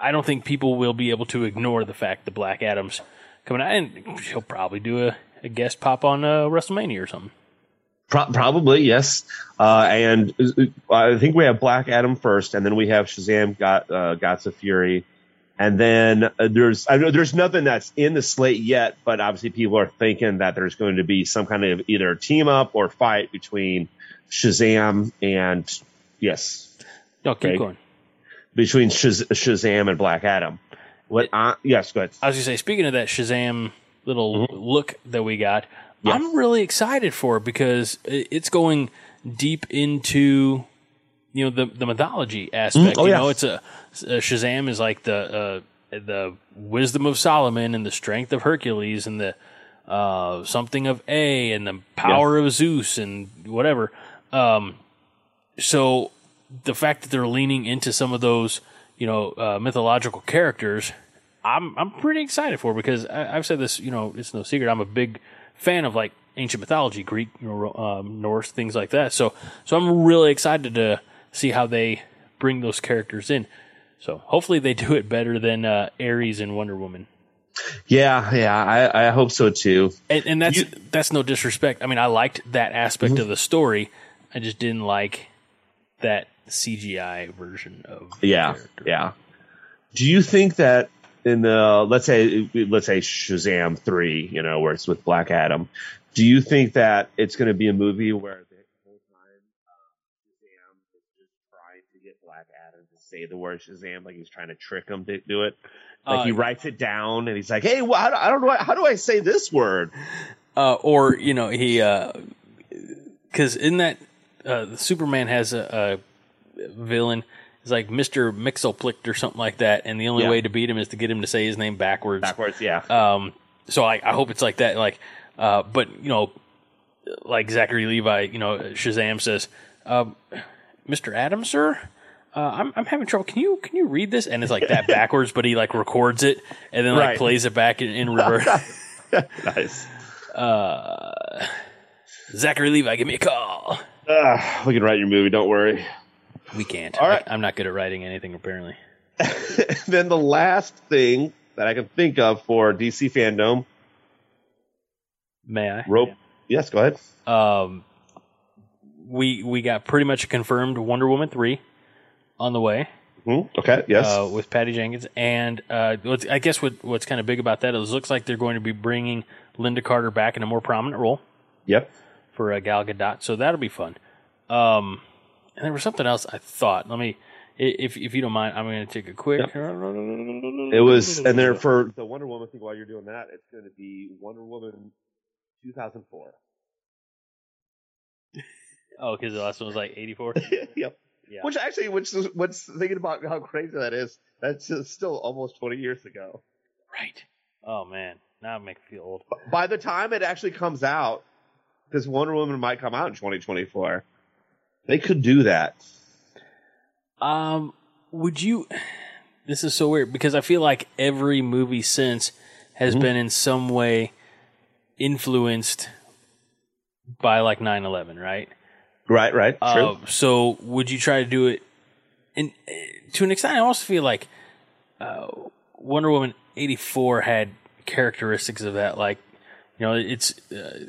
I don't think people will be able to ignore the fact that Black Adam's coming out, and he'll probably do a, a guest pop on uh, WrestleMania or something. Pro- probably yes, uh, and uh, I think we have Black Adam first, and then we have Shazam, got uh, Gods of Fury, and then uh, there's I know there's nothing that's in the slate yet, but obviously people are thinking that there's going to be some kind of either team up or fight between Shazam and yes, No, keep Okay. going. between Shaz- Shazam and Black Adam. What? Uh, yes, go ahead. I was gonna say, speaking of that Shazam little look that we got, Yeah. I'm really excited for it because it's going deep into you know the the mythology aspect. Mm, oh, you yeah. know, it's a, uh Shazam is like the uh, the wisdom of Solomon and the strength of Hercules and the uh, something of A and the power of Zeus and whatever. Um, so the fact that they're leaning into some of those, you know, uh, mythological characters, I'm I'm pretty excited for because I, I've said this, you know, it's no secret. I'm a big fan of like ancient mythology, Greek, you know, um, Norse, things like that. So so I'm really excited to see how they bring those characters in. So hopefully they do it better than uh, Ares and Wonder Woman. Yeah, yeah, I, I hope so too. And, and that's You- that's no disrespect. I mean, I liked that aspect of the story. I just didn't like that CGI version of the Yeah, character. yeah. Do you think that in the let's say let's say Shazam three, you know, where it's with Black Adam, do you think that it's going to be a movie where the whole time um, Shazam is just trying to get Black Adam to say the word Shazam, like he's trying to trick him to do it? Like Uh, he writes it down and he's like, "Hey, well, I don't know how do I say this word?" uh, or you know he because in that uh, Superman has a, a villain is like Mister Mxyzptlk or something like that, and the only Yeah. way to beat him is to get him to say his name backwards. Backwards, yeah. Um, so I, I hope it's like that. Like, uh, but you know, like Zachary Levi, you know, Shazam says, um, "Mr. Adams, sir." Uh, I'm I'm having trouble. Can you can you read this? And it's like that backwards, but he like records it and then like Right. plays it back in, in reverse. nice. Zachary Levi, give me a call. Uh, we can write your movie. Don't worry. We can't. All right. I, am not good at writing anything apparently. then the last thing that I can think of for DC fandom, May I? rope. Yes, go ahead. Um, we we got pretty much confirmed Wonder Woman three on the way. Hmm? Okay. Yes. uh, with Patty Jenkins. And uh, what's, I guess what, what's kind of big about that is it looks like they're going to be bringing Lynda Carter back in a more prominent role yep. for uh, Gal Gadot. So that'll be fun. Um, and there was something else I thought. Let me, if if you don't mind, I'm going to take a quick. It was, and there for the Wonder Woman thing. While you're doing that, it's going to be Wonder Woman 2004. Oh, because the last one was like 84. yep. Yeah. Which actually, which is, what's thinking about how crazy that is. That's still almost 20 years ago. right. Oh man, now it makes me feel old. By the time it actually comes out, because Wonder Woman might come out in 2024, they could do that. Um, would you? This is so weird because I feel like every movie since has Mm-hmm. been in some way influenced by like 9-11, right? Right. Right. True. Uh, so would you try to do it? And to an extent, I also feel like uh, Wonder Woman eighty four had characteristics of that. Like, you know, it's uh,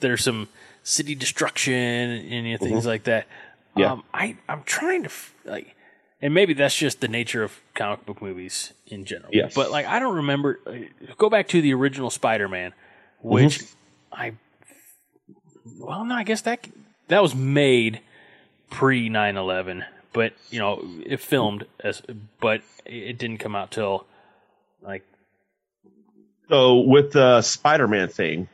there's some city destruction and you know, things like that. Mm-hmm. Yeah. Um, I I'm trying to like, and maybe that's just the nature of comic book movies in general. Yes. But like, I don't remember. Uh, go back to the original Spider Man, which Mm-hmm. I well, no, I guess that that was made pre 9/11, but you know, it filmed as, but it didn't come out till like So with the Spider-Man thing,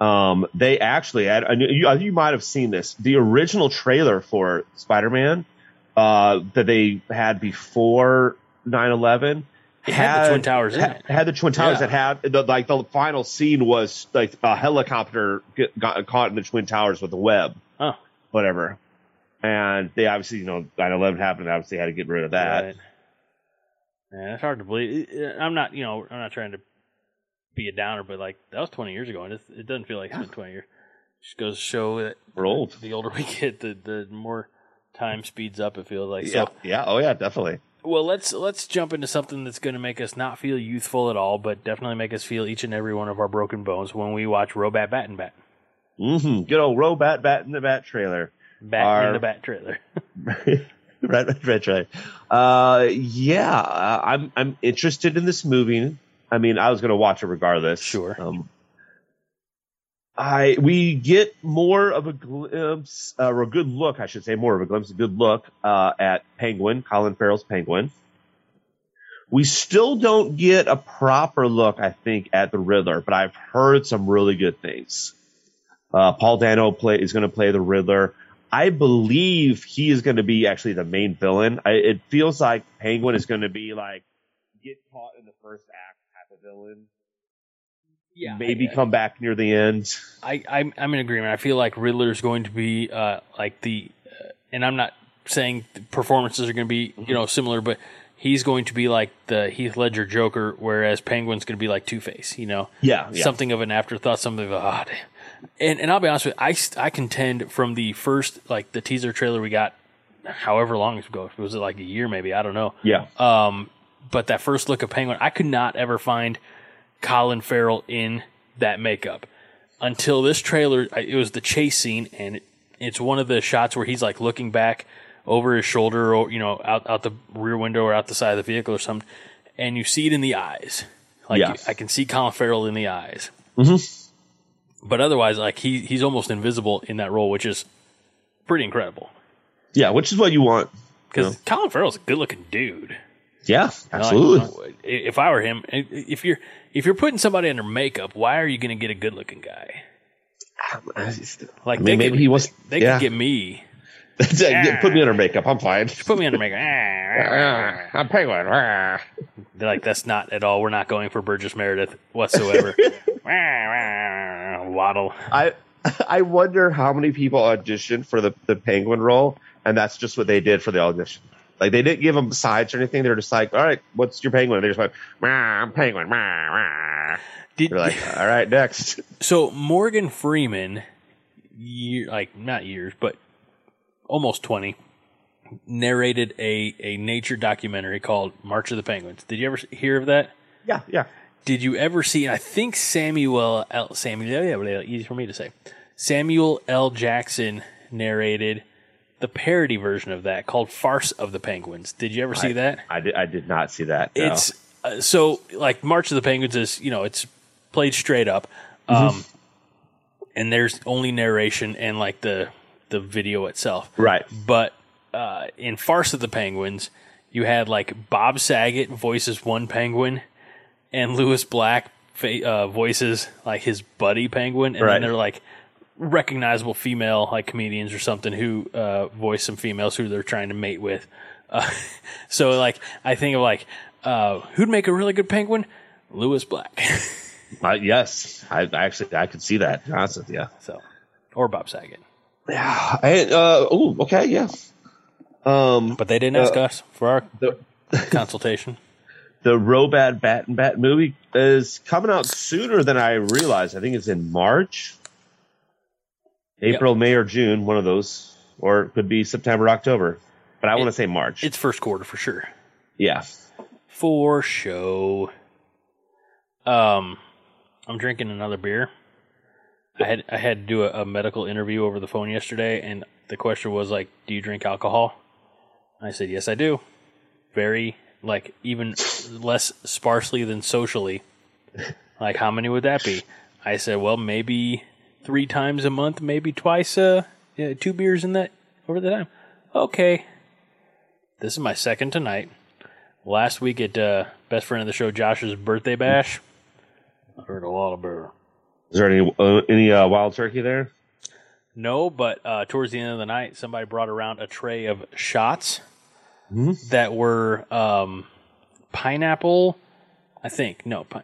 um, they actually had. and You, you might have seen this. The original trailer for Spider-Man uh, that they had before 9/11 It had the Twin Towers in had, it. had the twin towers Yeah. that had the, like the final scene was like a helicopter get, got caught in the twin towers with a web, oh, whatever. And they obviously, you know, 9/11 happened. Obviously, had to get rid of that. right. Yeah, it's hard to believe. I'm not, you know, I'm not trying to be a downer, but like that was 20 years ago, and it, it doesn't feel like it's been 20 years. Just goes to show that We're old. the older we get, the the more time speeds up. It feels like Yeah, so. yeah, oh yeah, definitely. Well, let's let's jump into something that's going to make us not feel youthful at all, but definitely make us feel each and every one of our broken bones when we watch Robat Bat and Bat. Mm-hmm. Good old Robat Bat and the Bat trailer. Bat Our- in the Bat trailer. right, right, right, right. Uh, yeah, I'm I'm interested in this movie. I mean, I was going to watch it regardless. Sure. Um, I we get more of a glimpse, uh, or a good look, I should say, more of a glimpse, a good look uh, at Penguin, Colin Farrell's Penguin. We still don't get a proper look, I think, at the Riddler, but I've heard some really good things. Uh, Paul Dano play is going to play the Riddler. I believe he is going to be actually the main villain. I, it feels like Penguin is going to be like get caught in the first act of villain. Yeah, Maybe come back near the end. I, I'm I'm in agreement. I feel like Riddler's going to be uh, like the, uh, and I'm not saying the performances are going to be you know similar, but he's going to be like the Heath Ledger Joker, whereas Penguin's going to be like Two Face. You know, Yeah, yeah. something of an afterthought, something of a ah, damn. And and I'll be honest with you, I I contend from the first like the teaser trailer we got, however long ago was it like a year maybe I don't know. Yeah. Um, but that first look of Penguin, I could not ever find Colin Farrell in that makeup until this trailer. It was the chase scene, and it, it's one of the shots where he's like looking back over his shoulder, or you know, out out the rear window or out the side of the vehicle or something, and you see it in the eyes. Like Yeah. I can see Colin Farrell in the eyes. Mhm. But otherwise, like he he's almost invisible in that role, which is pretty incredible. yeah, which is what you want. Because Colin Farrell's a good looking dude. Yeah, absolutely. if I were him, if you're if you're putting somebody under makeup, why are you going to get a good looking guy? Like I mean, they maybe could, he was- They yeah. could get me. Put me under makeup. I'm fine. Put me under makeup. I'm Penguin. They're like, that's not at all. We're not going for Burgess Meredith whatsoever. Waddle. I I wonder how many people auditioned for the, the Penguin role, and that's just what they did for the audition. Like they didn't give them sides or anything. They're just like, all right, what's your penguin? They just went, "Meow, I'm penguin. meow, meow." Did, They're like, all right, next. so Morgan Freeman, year, like not years, but almost twenty, narrated a a nature documentary called March of the Penguins. Did you ever hear of that? Yeah, yeah. Did you ever see? I think Samuel L. Samuel, yeah, yeah, easy for me to say. Samuel L. Jackson narrated the parody version of that called "Farce of the Penguins." Did you ever see that? I did. I did not see that. no. It's uh, so like March of the Penguins is you know it's played straight up, um, and there's only narration and like the the video itself. right. But uh, in Farce of the Penguins, you had like Bob Saget voices one penguin, and Lewis Black fa- uh, voices like his buddy penguin, and Right. then they're like recognizable female like comedians or something who uh, voice some females who they're trying to mate with. Uh, so like I think of like uh, who'd make a really good penguin? Lewis Black. Uh, yes, I, I actually I could see that. to be honest with you. so or Bob Saget, Yeah. Uh, oh, okay. Yeah. Um, but they didn't ask Uh, us for our the consultation. the Robad Bat and Bat movie is coming out sooner than I realized. I think it's in March, April, May, or June. One of those, or it could be September, October. But I want to say March. It's first quarter for sure. yeah. for show. Um, I'm drinking another beer. I had I had to do a, a medical interview over the phone yesterday, and the question was like, "Do you drink alcohol?" I said, "Yes, I do." Very like even less sparsely than socially. Like, how many would that be? I said, "Well, maybe three times a month, maybe twice. Uh, yeah, two beers in that over the time." Okay. This is my second tonight last week at uh, best friend of the show Josh's birthday bash. I heard a lot of beer. Is there any uh, any uh, wild turkey there? No, but uh, towards the end of the night, somebody brought around a tray of shots Hmm? that were um, pineapple. I think no, pi-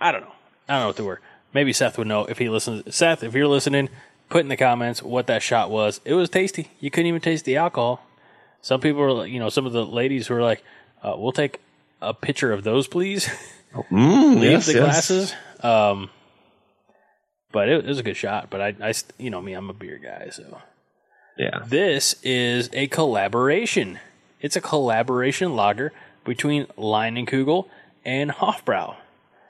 I don't know. I don't know what they were. Maybe Seth would know if he listens. Seth, if you're listening, put in the comments what that shot was. It was tasty. You couldn't even taste the alcohol. Some people were, you know, some of the ladies were like, uh, "We'll take a picture of those, please." Mm, leave yes, the yes. glasses. Um, but it, it was a good shot. But I, I, you know me, I'm a beer guy. So Yeah. this is a collaboration It's a collaboration lager between Leinenkugel and Hofbrau.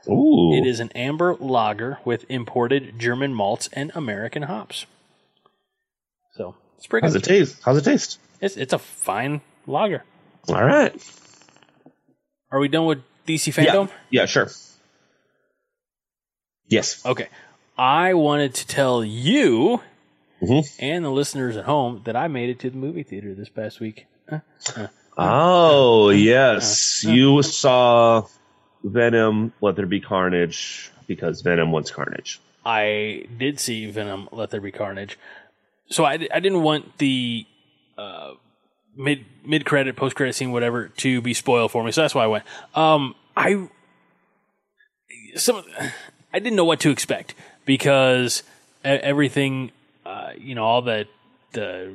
Ooh. It is an amber lager with imported German malts and American hops. So it's pretty How's good. it taste? How's it taste? It's, it's a fine lager. All right. Are we done with DC Yeah. fandom? Yeah, sure. Yes. Okay. I wanted to tell you Mhm. and the listeners at home that I made it to the movie theater this past week. Oh, yes. You saw Venom, Let There Be Carnage, because Venom wants carnage. I did see Venom Let There Be Carnage. So I, I didn't want the uh, mid mid credit, post credit scene, whatever, to be spoiled for me. So that's why I went. Um, I some I didn't know what to expect because everything, uh, you know, all the the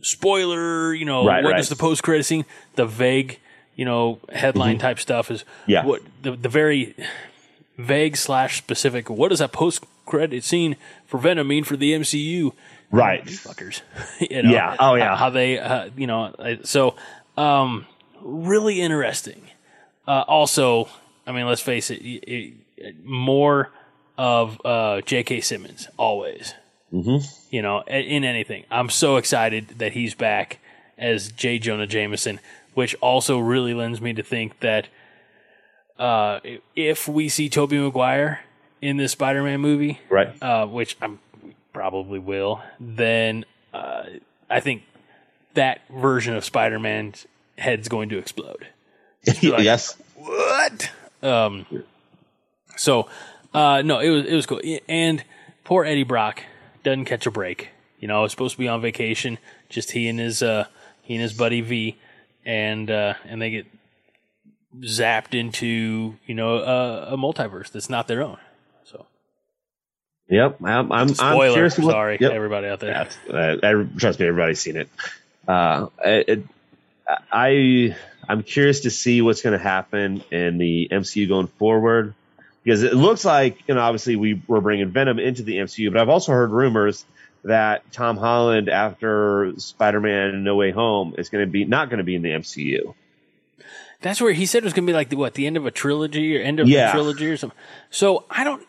spoiler, you know, Right, what right. is the post credit scene, the vague, you know, headline type stuff is Mm-hmm. Yeah. what the the very vague slash specific. What does that post credit scene for Venom mean for the MCU? Right. fuckers. you know, Yeah. Oh, yeah. How, how they, uh, you know, so um, really interesting. Uh, also, I mean, let's face it, it, it more of uh, J.K. Simmons always. Mm-hmm. You know, in anything. I'm so excited that he's back as J. Jonah Jameson, which also really lends me to think that uh, if we see Tobey Maguire in this Spider-Man movie, Right. uh, which I'm probably will, then uh, I think that version of Spider-Man's head's going to explode. like- yes. What? Um. So, uh, no, it was it was cool, and poor Eddie Brock doesn't catch a break. You know, I was supposed to be on vacation, just he and his uh he and his buddy V, and uh, and they get zapped into you know uh, a multiverse that's not their own. So, Yep. I'm, I'm, I'm curious sorry, Yep. everybody out there. Uh, I, trust me, everybody's seen it. Uh, it, I I'm curious to see what's going to happen in the MCU going forward because it looks like you know obviously we we're bringing Venom into the MCU, but I've also heard rumors that Tom Holland after Spider-Man No Way Home is going to be not going to be in the MCU. That's where he said it was going to be like the, what the end of a trilogy or end of Yeah. a trilogy or something. So I don't.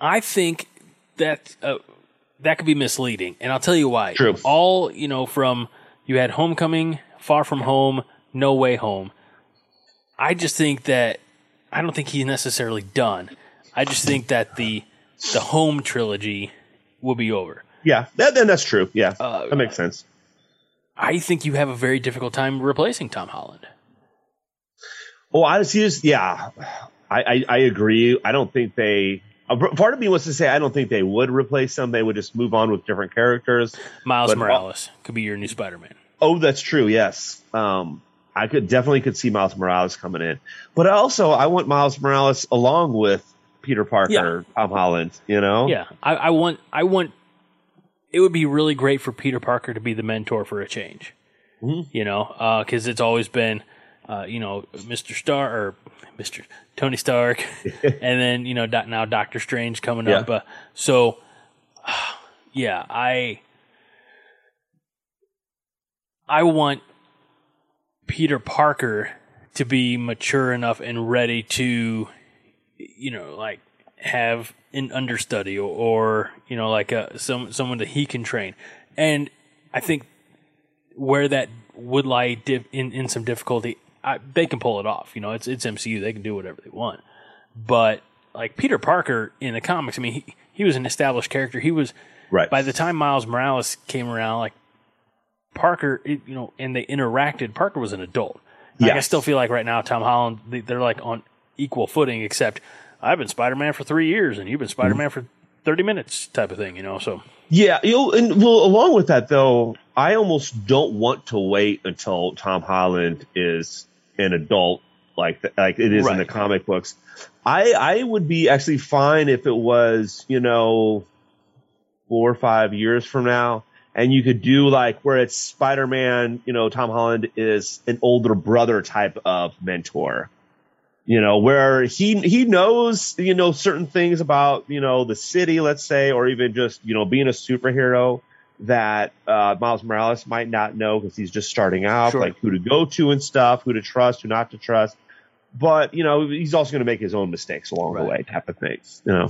I think that uh, that could be misleading, and I'll tell you why. True. All you know from you had Homecoming, Far From Home, No Way Home. I just think that I don't think he's necessarily done. I just think that the the Home trilogy will be over. Yeah, that, then that's true. Yeah, Uh, that makes sense. I think you have a very difficult time replacing Tom Holland. Well, I just use yeah, I, I I agree. I don't think they. Part of me wants to say I don't think they would replace them. They would just move on with different characters. Miles But- Morales could be your new Spider-Man. Oh, that's true. Yes, um, I could definitely could see Miles Morales coming in, but also I want Miles Morales along with Peter Parker, Tom Holland. You know, Yeah, I, I want. I want. It would be really great for Peter Parker to be the mentor for a change. You know, because it's always been, uh, you know, Mister Star or Mister Tony Stark, and then you know doc- now Doctor Strange coming Yeah. up. Uh, so, yeah, I. I want Peter Parker to be mature enough and ready to, you know, like have an understudy or, or you know, like a some someone that he can train. And I think where that would lie dif- in in some difficulty, I, they can pull it off. You know, it's it's MCU; they can do whatever they want. But like Peter Parker in the comics, I mean, he he was an established character. He was right. by the time Miles Morales came around, like Parker, it, you know, and they interacted, Parker was an adult. Like, I still feel like right now, Tom Holland, they're like on equal footing, except I've been Spider Man for three years and you've been Spider Man for 30 minutes type of thing, you know? So, Yeah, and well, along with that though, I almost don't want to wait until Tom Holland is an adult, like th- like it is in the comic books. I I would be actually fine if it was you know four or five years from now, and you could do like where it's Spider Man, you know, Tom Holland is an older brother type of mentor. You know, where he he knows, you know, certain things about, you know, the city, let's say, or even just, you know, being a superhero. that uh, Miles Morales might not know because he's just starting out, Sure. like who to go to and stuff, who to trust, who not to trust. But you know, he's also going to make his own mistakes along the way, type of things. You know,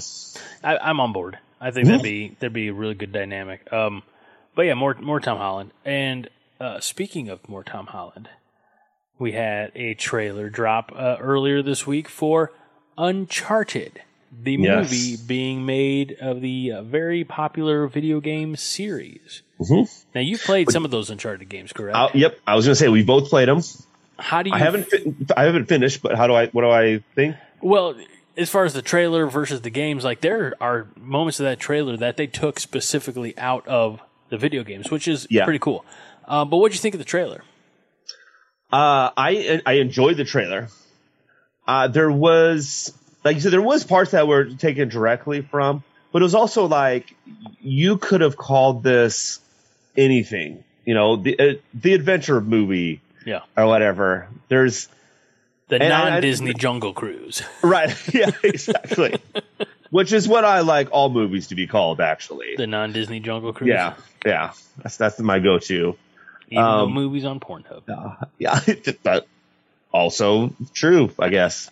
I, I'm on board. I think that'd be that'd be a really good dynamic. Um, but yeah, more more Tom Holland. And uh, speaking of more Tom Holland, we had a trailer drop uh, earlier this week for Uncharted, the Yes. movie being made of the uh, very popular video game series. Mhm. Now you've played some of those Uncharted games, correct? Yep. I was going to say we both played them. How do you? I haven't fi- I haven't finished, but how do I? What do I think? Well, as far as the trailer versus the games, like there are moments of that trailer that they took specifically out of the video games, which is Yeah. pretty cool. Uh, but what do you think of the trailer? Uh, I I enjoyed the trailer. Uh, there was, like you said, there was parts that were taken directly from, but it was also like you could have called this anything. You know, the uh, the adventure movie Yeah, or whatever. There's the non-Disney Jungle Cruise. right, yeah, exactly. Which is what I like all movies to be called, actually. the non-Disney Jungle Cruise. Yeah, yeah, that's that's my go-to. Even the um, movies on Pornhub. yeah, but also true, I guess.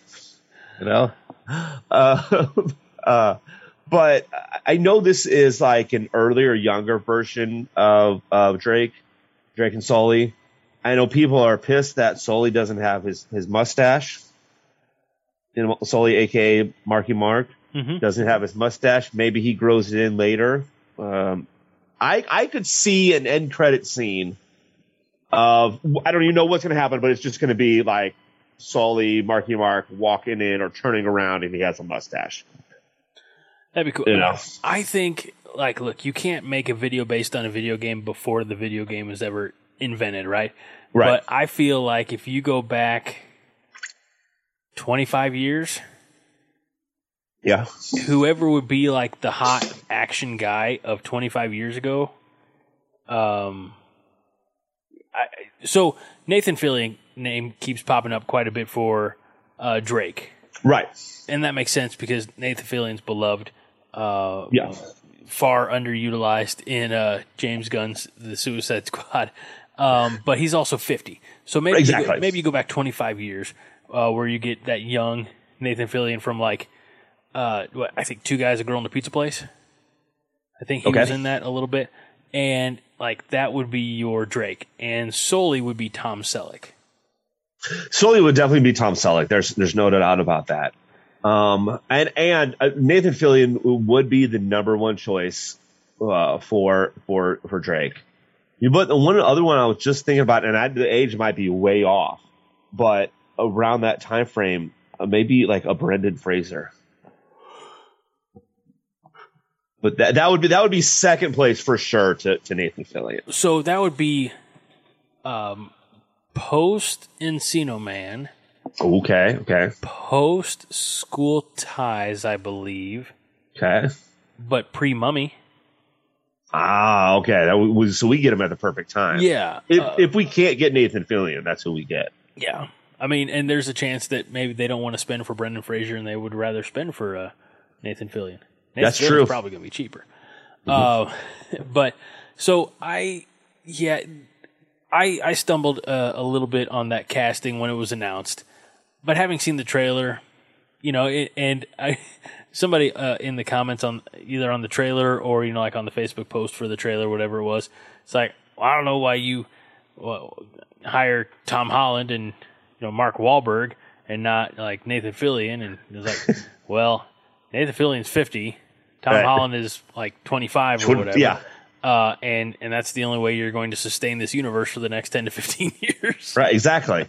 You know, uh, uh, but I know this is like an earlier, younger version of of Drake, Drake and Sully. I know people are pissed that Sully doesn't have his his mustache. You know, Sully, aka Marky Mark, Mhm. doesn't have his mustache. Maybe he grows it in later. Um, I I could see an end credit scene of I don't even know what's going to happen, but it's just going to be like Sully, Marky Mark walking in or turning around, and he has a mustache. That'd be cool. You know. I think, like, look, you can't make a video based on a video game before the video game was ever invented, right? Right. But I feel like if you go back 25 years, Yeah, whoever would be like the hot action guy of 25 years ago, um, I, so Nathan Fillion name keeps popping up quite a bit for uh, Drake, right. and that makes sense because Nathan Fillion's beloved. Uh, Yeah, far underutilized in uh, James Gunn's The Suicide Squad. Um, but he's also 50. So maybe you go, maybe you go back 25 years uh, where you get that young Nathan Fillion from like uh, what I think two guys, a girl, in the pizza place. I think he Okay. was in that a little bit, and like that would be your Drake, and Sully would be Tom Selleck. Sully would definitely be Tom Selleck. There's there's no doubt about that. Um, and and uh, Nathan Fillion would be the number one choice uh, for for for Drake. But the one other one I was just thinking about, and I, the age might be way off, but around that time frame, uh, maybe like a Brendan Fraser. But that that would be that would be second place for sure to, to Nathan Fillion. So that would be um, post Encino Man. Okay, okay, post school ties, I believe, okay. but pre mummy. Ah, okay. That was so we get him at the perfect time. Yeah. If, uh, if we can't get Nathan Fillion, that's who we get. yeah. I mean, and there's a chance that maybe they don't want to spend for Brendan Fraser and they would rather spend for uh, Nathan Fillion. That's true. Mm-hmm. probably going to be cheaper. Uh, but so I, yeah, I I stumbled uh, a little bit on that casting when it was announced, but having seen the trailer, you know, it, and I somebody uh, in the comments on either on the trailer or you know like on the Facebook post for the trailer, whatever it was, it's like well, I don't know why you well, hire Tom Holland and you know Mark Wahlberg and not like Nathan Fillion, and it's like, well, Nathan Fillion's fifty, Tom Right. Holland is like twenty five or Twen- whatever, yeah. uh, and and that's the only way you're going to sustain this universe for the next ten to fifteen years. Right, exactly.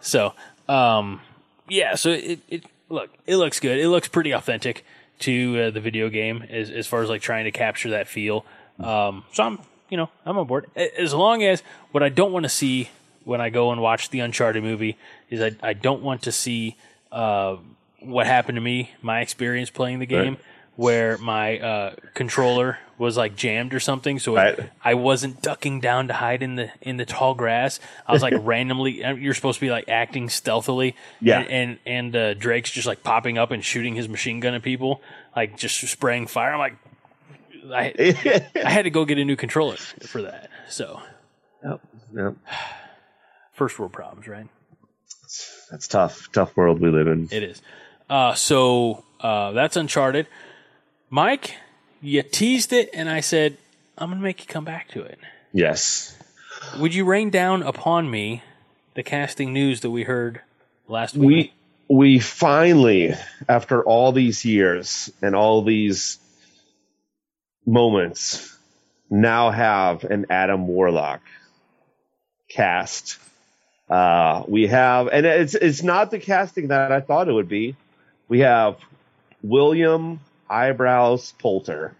So, um, yeah. So it, it look it looks good. It looks pretty authentic to uh, the video game as as far as like trying to capture that feel. Um, so I'm you know I'm on board as long as what I don't want to see when I go and watch the Uncharted movie is I I don't want to see uh, what happened to me, my experience playing the game. Right. Where my uh, controller was like jammed or something, so Right. I wasn't ducking down to hide in the in the tall grass. I was like randomly. You're supposed to be like acting stealthily. Yeah. And and, and uh, Drake's just like popping up and shooting his machine gun at people, like just spraying fire. I'm like, I I had to go get a new controller for that. So Yep, yep. first world problems, right? That's tough. Tough world we live in. It is. Uh, so uh, that's Uncharted. Mike, you teased it, and I said I'm going to make you come back to it. Yes. Would you rain down upon me the casting news that we heard last week? We we finally, after all these years and all these moments, now have an Adam Warlock cast. Uh, we have, and it's it's not the casting that I thought it would be. We have William Eyebrows Poulter.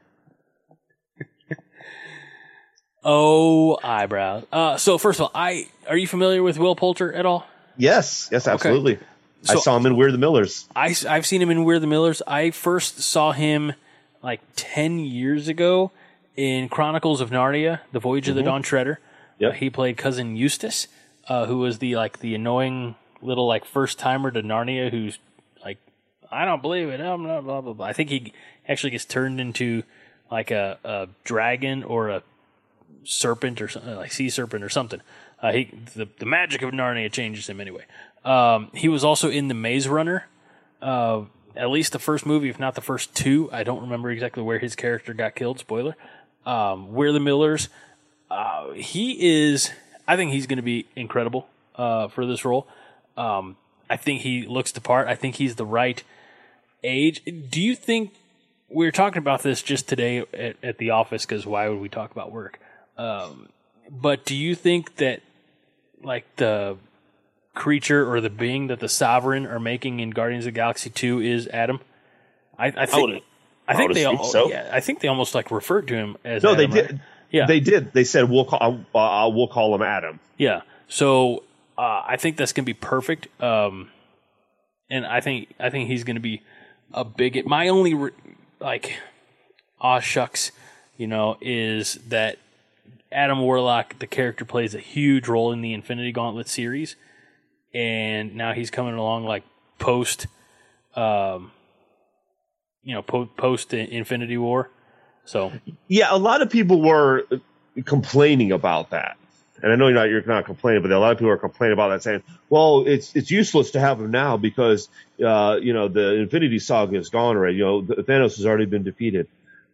Oh, eyebrows. Uh, so first of all, I are you familiar with Will Poulter at all? Yes, yes, absolutely. I So- saw him in We're the Millers. I, have seen him in We're the Millers. I first saw him like 10 years ago in Chronicles of Narnia, The Voyage of the Dawn Treader. Yep. Uh, he played cousin Eustace, uh, who was the like the annoying little like first timer to Narnia who's I don't believe it. I'm not blah blah blah. I think he actually gets turned into like a, a dragon or a serpent or something like sea serpent or something. Uh, he the, the magic of Narnia changes him anyway. Um, he was also in the Maze Runner, uh, at least the first movie, if not the first two. I don't remember exactly where his character got killed. Spoiler. Um, We're the Millers. Uh, he is. I think he's going to be incredible uh, for this role. Um, I think he looks the part. I think he's the right age. Do you think we were talking about this just today at, at the office? Because why would we talk about work? Um, but do you think that like the creature or the being that the sovereign are making in Guardians of the Galaxy Two is Adam? I, I think. would- I think they. so. Yeah, I think they almost like referred to him as. No, they Adam, right? did. Yeah, They did. They said we'll call. Uh, we'll call him Adam. Yeah. So uh, I think that's going to be perfect. Um, and I think I think he's going to be a big. My only re- like, aw shucks, you know, is that Adam Warlock, the character, plays a huge role in the Infinity Gauntlet series, and now he's coming along like post, um, you know, po- post Infinity War. So Yeah, a lot of people were complaining about that. And I know you're not you're not complaining, but a lot of people are complaining about that, saying, "Well, it's it's useless to have him now because uh, you know the Infinity Saga is gone already. You know Thanos has already been defeated."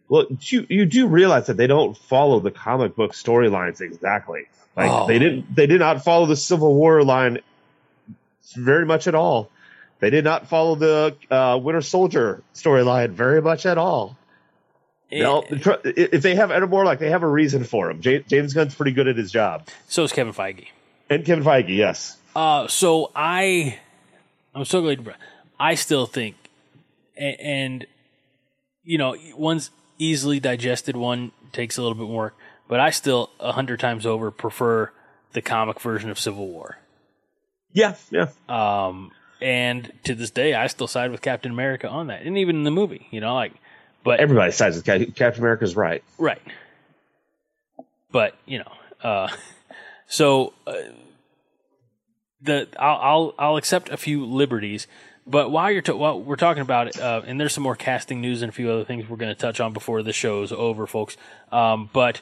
Well, you you do realize that they don't follow the comic book storylines exactly. Like Oh. they didn't they did not follow the Civil War line very much at all. They did not follow the uh, Winter Soldier storyline very much at all. No, if they have Adam Warlock, they have a reason for him. Ja- James Gunn's pretty good at his job, so is Kevin Feige. and Kevin Feige, yes. Uh, so I, I'm so glad. I still think, and, and you know, one's easily digested, one takes a little bit more work, but I still a hundred times over prefer the comic version of Civil War. Yeah, yeah. Um, and to this day, I still side with Captain America on that, and even in the movie, you know, like, but Everybody sides with Cap- Captain America's right. Right. But you know, uh, so uh, the I'll, I'll I'll accept a few liberties. But while you're ta- while we're talking about it, uh, and there's some more casting news and a few other things we're going to touch on before the show's over, folks. Um, but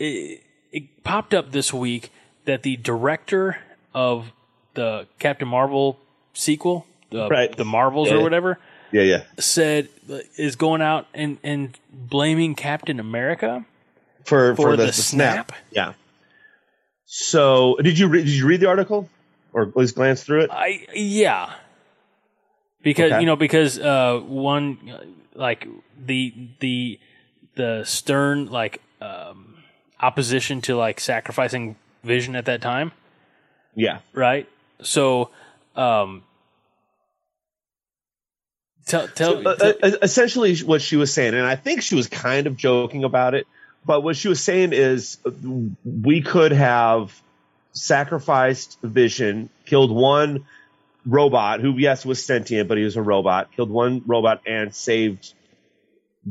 it, it popped up this week that the director of the Captain Marvel sequel, the, Right. the Marvels Yeah. or whatever, Yeah, yeah. said is going out and, and blaming Captain America For For the, the snap? Yeah. So, did you re- did you read the article, or at least glance through it? I yeah, because Okay. you know because uh, one like the the the stern like um, opposition to like sacrificing Vision at that time, Yeah. right? So, um, tell tell, Uh, tell- uh, essentially, what she was saying, and I think she was kind of joking about it, but what she was saying is we could have sacrificed Vision, killed one robot who, yes, was sentient, but he was a robot, killed one robot and saved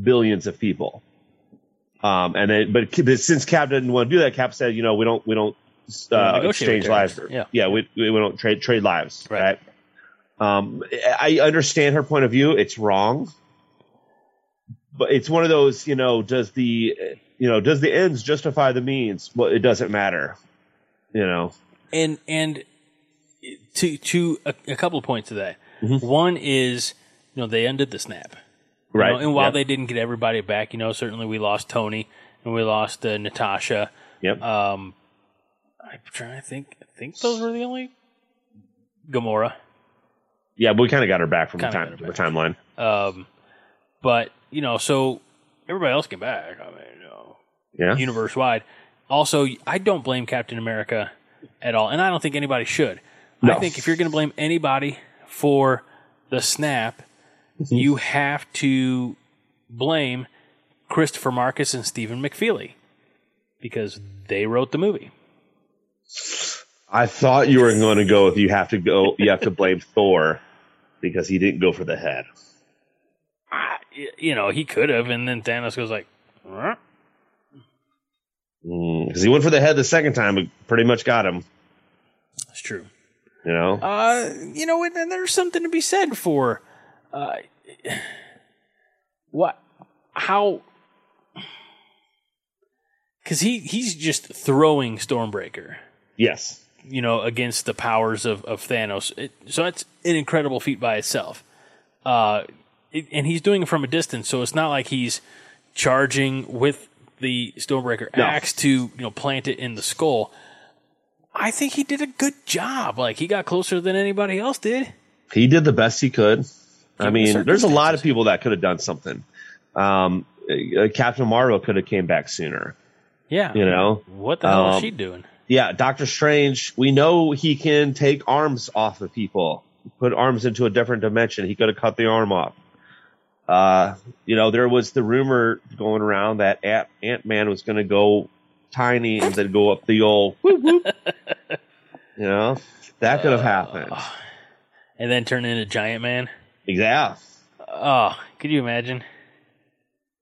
billions of people. Um, and then, but, but since Cap didn't want to do that, Cap said, you know, we don't, we don't uh, exchange lives. Yeah. yeah, we, we don't trade trade lives, Right. right? Um, I understand her point of view. It's wrong, but it's one of those, you know, does the you know does the ends justify the means? Well, it doesn't matter, you know. and and to to a, a couple of points to that. One is you know they undid the snap, Right. know, and while Yep. they didn't get everybody back, you know certainly we lost Tony and we lost uh, Natasha. Yep. Um, I'm trying to think. I think those were the only Gamora. Yeah, but we kind of got her back from the time the timeline. Um, but you know, so everybody else came back. I mean, you know, Yeah. universe wide. Also, I don't blame Captain America at all, and I don't think anybody should. I think if you're going to blame anybody for the snap, you have to blame Christopher Markus and Stephen McFeely because they wrote the movie. I thought you were going to go with you have to go you have to blame Thor because he didn't go for the head. You know, he could have, and then Thanos goes like? Because he went for the head the second time, but pretty much got him. "That's true." You know. Uh, you know, and, and there's something to be said for uh, what, how, because he he's just throwing Stormbreaker, yes. You know, against the powers of of Thanos. It, so that's an incredible feat by itself. Uh, it, and he's doing it from a distance, so it's not like he's charging with the Stormbreaker No. axe to you know plant it in the skull. I think he did a good job. Like he got closer than anybody else did. He did the best he could. I mean, there's a lot of people that could have done something. Um, uh, Captain Marvel could have came back sooner. Yeah. You know. What the hell Um, is she doing? Yeah, Doctor Strange. We know he can take arms off of people, put arms into a different dimension. He could have cut the arm off. Uh, you know, there was the rumor going around that Ant Man was going to go tiny and then go up the old. Whoop, whoop. you know, that could have happened. And then turn into Giant Man. Yeah, Oh, could you imagine?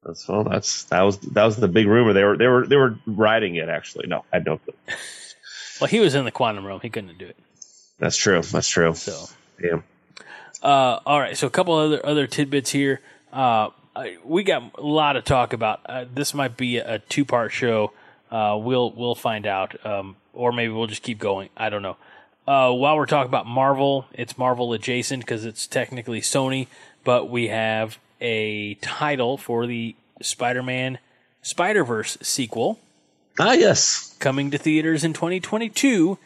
That's well. That's that was that was the big rumor. They were they were they were riding it actually. No, I don't. Well, he was in the quantum realm. He couldn't do it. That's true. That's true. So, yeah. uh, all right. So, a couple other other tidbits here. Uh, we got a lot of talk about. Uh, this might be a two part show. Uh, we'll we'll find out, um, or maybe we'll just keep going. I don't know. Uh, while we're talking about Marvel, it's Marvel adjacent because it's technically Sony, but we have a title for the Spider-Man Spider-Verse sequel. Ah, yes. coming to theaters in 2022.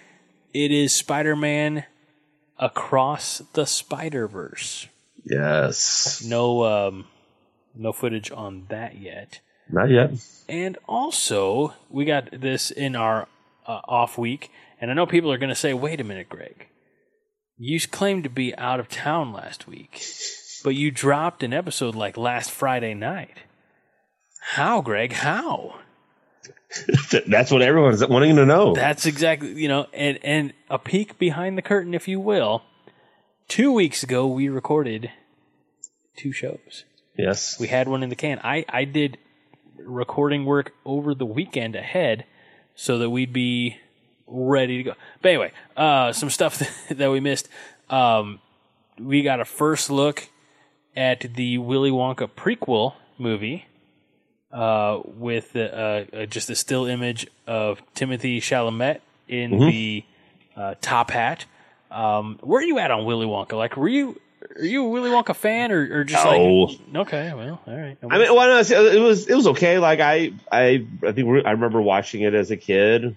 It is Spider Man Across the Spider Verse. Yes. No, um, no footage on that yet. Not yet. And also, we got this in our uh, off week, and I know people are going to say, "Wait a minute, Greg, you claimed to be out of town last week, but you dropped an episode like last Friday night." How, Greg? How? That's what everyone's wanting to know. That's exactly you know, and and a peek behind the curtain, if you will. Two weeks ago, we recorded two shows. yes. We had one in the can. I I did recording work over the weekend ahead, so that we'd be ready to go. But anyway, uh, some stuff that we missed. Um, we got a first look at the Willy Wonka prequel movie uh, with uh, uh, just a still image of Timothée Chalamet in the uh, top hat. Um, where are you at on Willy Wonka? Like, were you are you a Willy Wonka fan or, or just No. like okay, well, all right. I mean, well, no, it was it was okay. Like I I I think I remember watching it as a kid.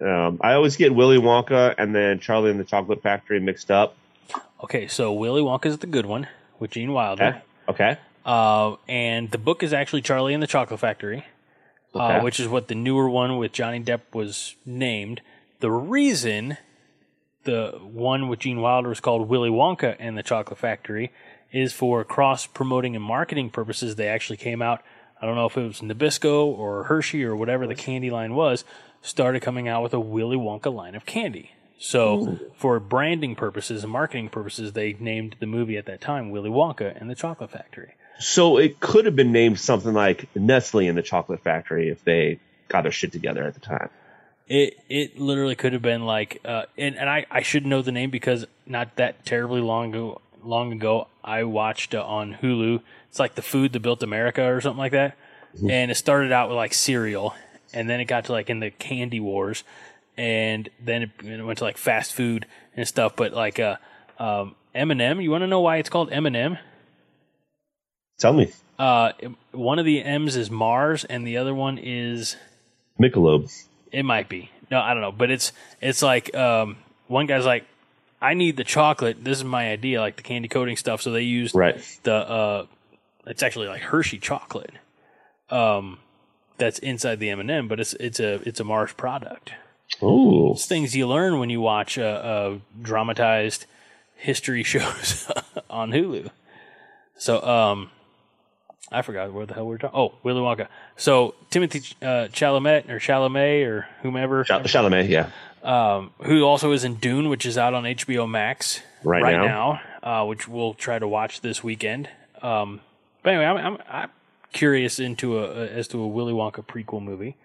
Um, I always get Willy Wonka and then Charlie and the Chocolate Factory mixed up. okay, so Willy Wonka is the good one with Gene Wilder, Okay. Okay. uh, and the book is actually Charlie and the Chocolate Factory, uh, Okay. which is what the newer one with Johnny Depp was named. The reason the one with Gene Wilder is called Willy Wonka and the Chocolate Factory is for cross promoting and marketing purposes. They actually came out. I don't know if it was Nabisco or Hershey or whatever the candy line was, started coming out with a Willy Wonka line of candy. So, for branding purposes and marketing purposes, they named the movie at that time Willy Wonka and the Chocolate Factory. So it could have been named something like Nestle and the Chocolate Factory if they got their shit together at the time. It it literally could have been like, uh, and and I I should know the name because not that terribly long ago long ago. I watched uh, on Hulu. It's like the food that built America or something like that. And it started out with like cereal, and then it got to like in the candy wars, and then it, went to like fast food and stuff. But like uh, um, M&M, you want to know why it's called M&M? Tell me, Uh, one of the M's is Mars, and the other one is Michelob. it might be. No, I don't know. But it's it's like um, one guy's like, I need the chocolate. This is my idea, like the candy coating stuff. So they used Right. the uh, it's actually like Hershey chocolate. Um, that's inside the M and m but it's it's a it's a Mars product. Ooh. It's things you learn when you watch uh, uh, dramatized history shows on Hulu. So, um, I forgot where the hell we are talking. Oh, Willy Wonka. So Timothée uh, Chalamet or Chalamet or whomever, Chal- Chalamet, yeah. um, who also is in Dune, which is out on HBO Max Right now, uh, which we'll try to watch this weekend. Um, but anyway, I'm, I'm, I'm curious into a as to a Willy Wonka prequel movie.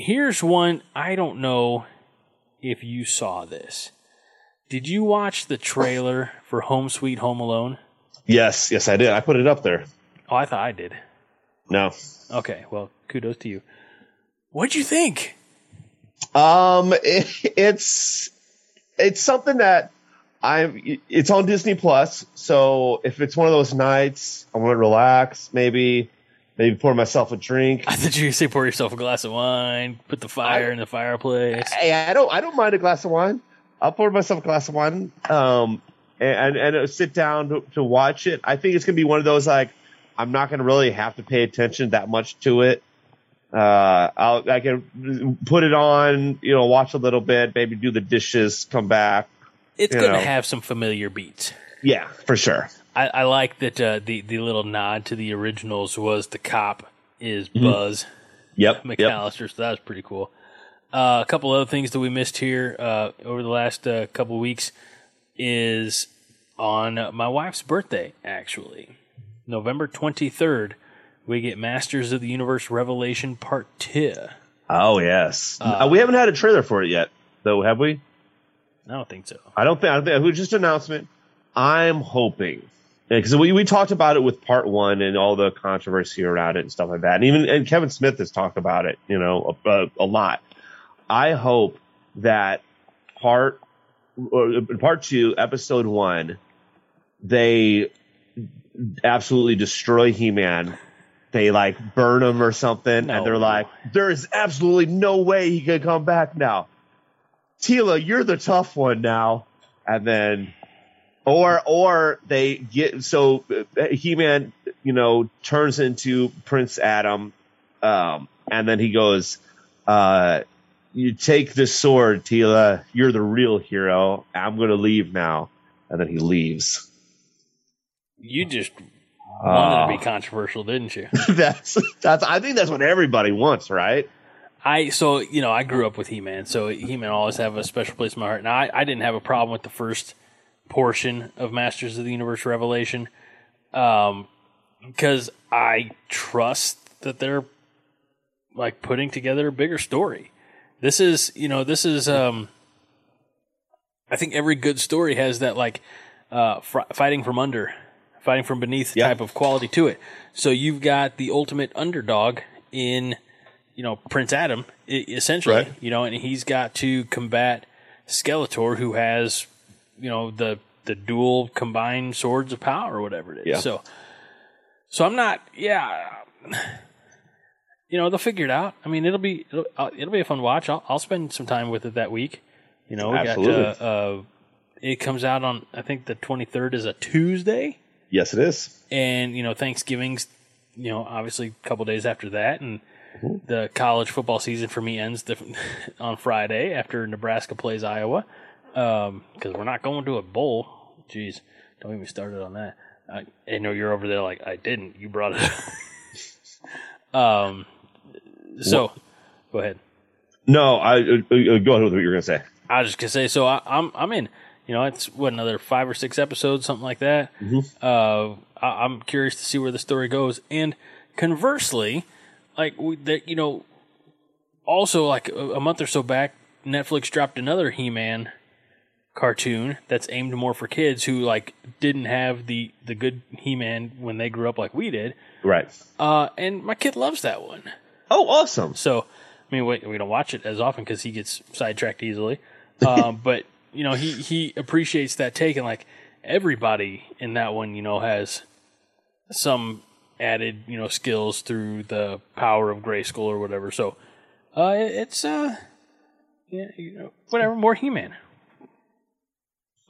Here's one I don't know if you saw this. Did you watch the trailer for Home Sweet Home Alone? Yes, yes, I did. I put it up there. Oh, I thought I did. No. Okay, well, kudos to you. What'd you think? Um, it, it's it's something that I'm. It's on Disney Plus, so if it's one of those nights, I want to relax, maybe, maybe pour myself a drink. I thought you say pour yourself a glass of wine, put the fire I- in the fireplace. Hey, I don't. I don't mind a glass of wine. I'll pour myself a glass of wine. Um, and and, and sit down to, to watch it. I think it's gonna be one of those like I'm not gonna really have to pay attention that much to it. Uh, I'll I can put it on, you know, watch a little bit, maybe do the dishes, come back. It's going to have some familiar beats. Yeah, for sure. I, I like that uh, the the little nod to the originals was the cop is Mm-hmm. Buzz Yep. Yep. McAllister, so that was pretty cool. Uh, a couple other things that we missed here uh, over the last uh, couple weeks is on my wife's birthday. Actually, November twenty third, we get Masters of the Universe Revelation Part Two. Oh yes. Uh, we haven't had a trailer for it yet, though, have we? I don't think so. I don't think. I don't think. It was just an announcement. I'm hoping because we we talked about it with part one and all the controversy around it and stuff like that, and even and Kevin Smith has talked about it, you know, a, a lot. I hope that part or part two, episode one, they absolutely destroy He Man. They like burn him or something, No. and they're like, "There is absolutely no way he can come back now." Teela, you're the tough one now. And then, or, or they get, so He Man, you know, turns into Prince Adam. Um, and then he goes, uh, you take this sword, Teela. You're the real hero. I'm going to leave now. And then he leaves. You just wanted to Oh. be controversial, didn't you? that's, that's, I think that's what everybody wants, right? I so you know I grew up with He Man, so He Man always have a special place in my heart. Now I, I didn't have a problem with the first portion of Masters of the Universe Revelation, um, because I trust that they're like putting together a bigger story. This is you know this is um, I think every good story has that like uh, fr- fighting from under, fighting from beneath Yeah. type of quality to it. So you've got the ultimate underdog in you know Prince Adam essentially, Right. you know, and he's got to combat Skeletor, who has you know the the dual combined swords of power or whatever it is. Yeah. So, so I'm not, yeah. You know, they'll figure it out. I mean, it'll be it'll, uh, it'll be a fun watch. I'll, I'll spend some time with it that week. You know, we Absolutely. got uh, uh, it comes out on I think the 23rd is a Tuesday Yes, it is. and you know Thanksgiving's you know obviously a couple days after that, and the college football season for me ends the, on Friday after Nebraska plays Iowa because we're not going to a bowl. Jeez, don't even started on that. I, I know you're over there like I didn't. You brought it. um, so go ahead. No, I, uh, uh, go ahead with what you're going to say. I was just gonna say, so I, I'm I'm in. You know, it's what another five or six episodes, something like that. Uh, I, I'm curious to see where the story goes. And conversely, like we, that, you know, also like a, a month or so back, Netflix dropped another He-Man cartoon that's aimed more for kids who like didn't have the the good He-Man when they grew up like we did. Right. Uh, and my kid loves that one. Oh, awesome. So, I mean, we, we don't watch it as often because he gets sidetracked easily. Um, but you know, he he appreciates that take, and like everybody in that one, you know, has some added you know skills through the power of Grayskull or whatever. So, uh, it- it's uh, yeah, you know, whatever, more He-Man.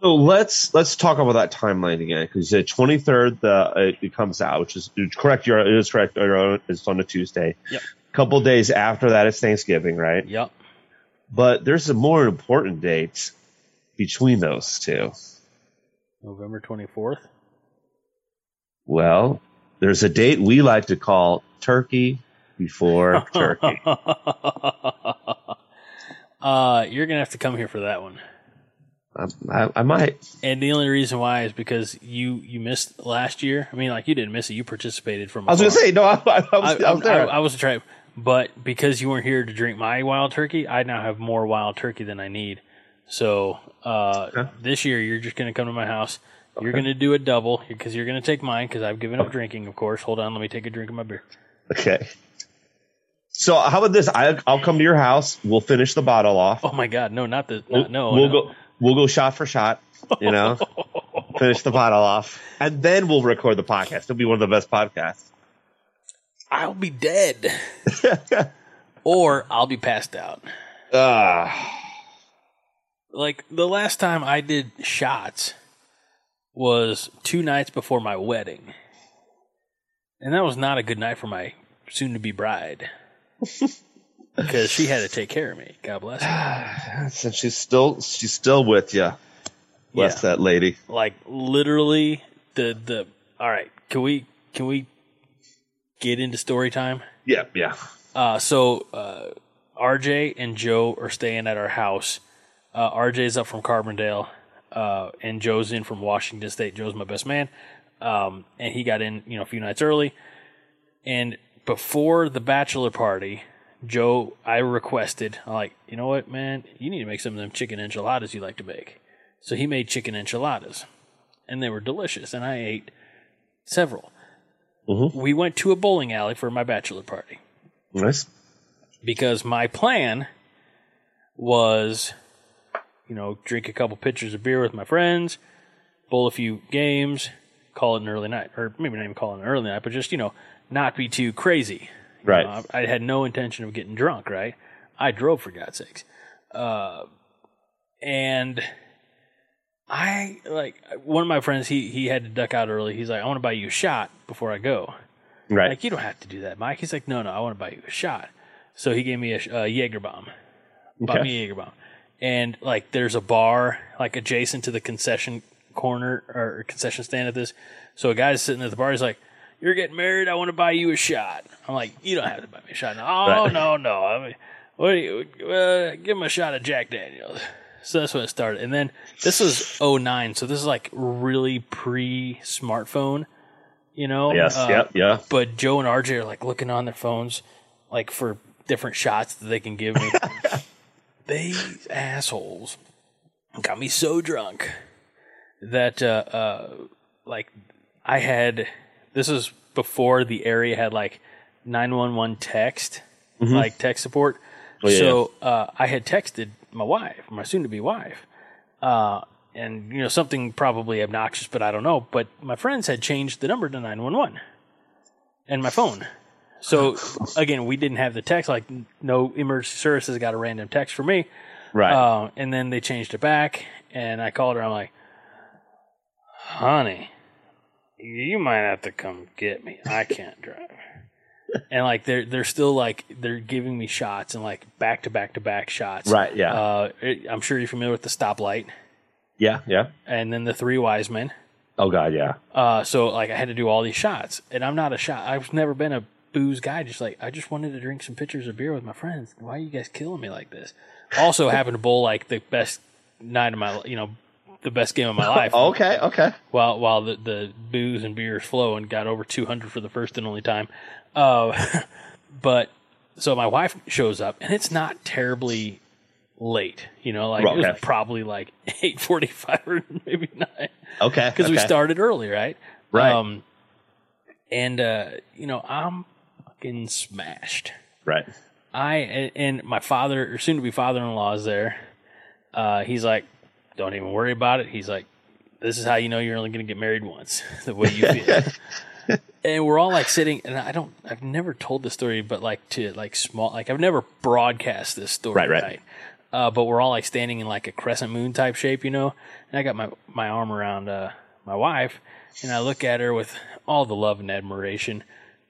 So let's let's talk about that timeline again because the twenty third the it, it comes out, which is correct. You're it is correct. you're- It's on a Tuesday. Yep. A couple days after that is Thanksgiving, right? Yep. But there's some more important dates between those two. November twenty fourth. Well, there's a date we like to call Turkey before Turkey. uh, you're gonna have to come here for that one. I, I, might. And the only reason why is because you you missed last year. I mean, like you didn't miss it; you participated from. I was gonna say no. I, I, was, I, was there. I, was a try, but because you weren't here to drink my wild turkey, I now have more wild turkey than I need. So uh, Okay. this year, you're just going to come to my house. You're going to do a double because you're going to take mine because I've given up drinking. Of course, hold on, let me take a drink of my beer. okay. So how about this? I, I'll come to your house. We'll finish the bottle off. Oh my God, no, not the not, no. we'll no. go. We'll go shot for shot. You know, finish the bottle off, and then we'll record the podcast. It'll be one of the best podcasts. I'll be dead, or I'll be passed out. Ah, Like the last time I did shots was two nights before my wedding. And that was not a good night for my soon to be bride. because she had to take care of me. God bless her. since she's still she's still with you. Bless Yeah. that lady. Like literally the the all right, can we can we get into story time? Yeah, yeah. Uh, so uh, RJ and Joe are staying at our house. Uh, RJ's up from Carbondale, uh, and Joe's in from Washington State. Joe's my best man, um, and he got in, you know, a few nights early. And before the bachelor party, Joe, I requested, I'm like, you know what, man, you need to make some of them chicken enchiladas you like to make. So he made chicken enchiladas, and they were delicious, and I ate several. Mm-hmm. We went to a bowling alley for my bachelor party Nice. because my plan was, you know, drink a couple pitchers of beer with my friends, bowl a few games, call it an early night, or maybe not even call it an early night, but just you know, not be too crazy. Right. know, I, had no intention of getting drunk. Right? I drove for God's sakes, uh, and I like one of my friends. He he had to duck out early. He's like, I want to buy you a shot before I go. Right. Like, you don't have to do that, Mike. He's like, no, no, I want to buy you a shot. So he gave me a, a Jaeger bomb. Bought Okay. me a Jaeger bomb. And, like, there's a bar, like, adjacent to the concession corner or concession stand at this. So a guy's sitting at the bar. He's like, you're getting married. I want to buy you a shot. I'm like, you don't have to buy me a shot. No, Right. no, no. I mean, what do you, uh, give him a shot of Jack Daniels. So that's when it started. And then this was 09. So this is like really pre smartphone, you know? yes. Uh, yep. Yeah. but Joe and RJ are like looking on their phones, like for different shots that they can give me. These assholes got me so drunk that, uh, uh, like, I had this was before the area had like 911 text, like text support. Mm-hmm. Oh, yeah, so uh, I had texted my wife, my soon to be wife, uh, and you know something probably obnoxious, but I don't know. But my friends had changed the number to nine one one, and my phone. So again, we didn't have the text. Like no emergency services got a random text for me. Right. Uh, and then they changed it back, and I called her. I'm like, honey, you might have to come get me. I can't drive. and like they're they're still like they're giving me shots and like back to back to back shots. Right, yeah. Uh, I'm sure you're familiar with the stoplight, yeah. Yeah. and then the three wise men. Oh God. Yeah. Uh, so like I had to do all these shots, and I'm not a shot. I've never been a booze guy. Just like I just wanted to drink some pitchers of beer with my friends. Why are you guys killing me like this? Also happened to bowl like the best night of my, you know, the best game of my life. Okay. Okay. While while the the booze and beers flow and got over 200 for the first and only time. Uh, but so my wife shows up, and it's not terribly late. You know, like it was probably like eight forty-five or maybe nine Okay. because we started early, right? Right. Um, and uh, you know, I'm fucking smashed. Right. I and, and my father, or soon to be father-in-law, is there. Uh, he's like, "Don't even worry about it." He's like, "This is how you know you're only going to get married once, the way you feel." and we're all like sitting, and I don't, I've never told this story, but like to like small, like I've never broadcast this story, Right, right. Uh, but we're all like standing in like a crescent moon type shape, you know. And I got my my arm around uh, my wife, and I look at her with all the love and admiration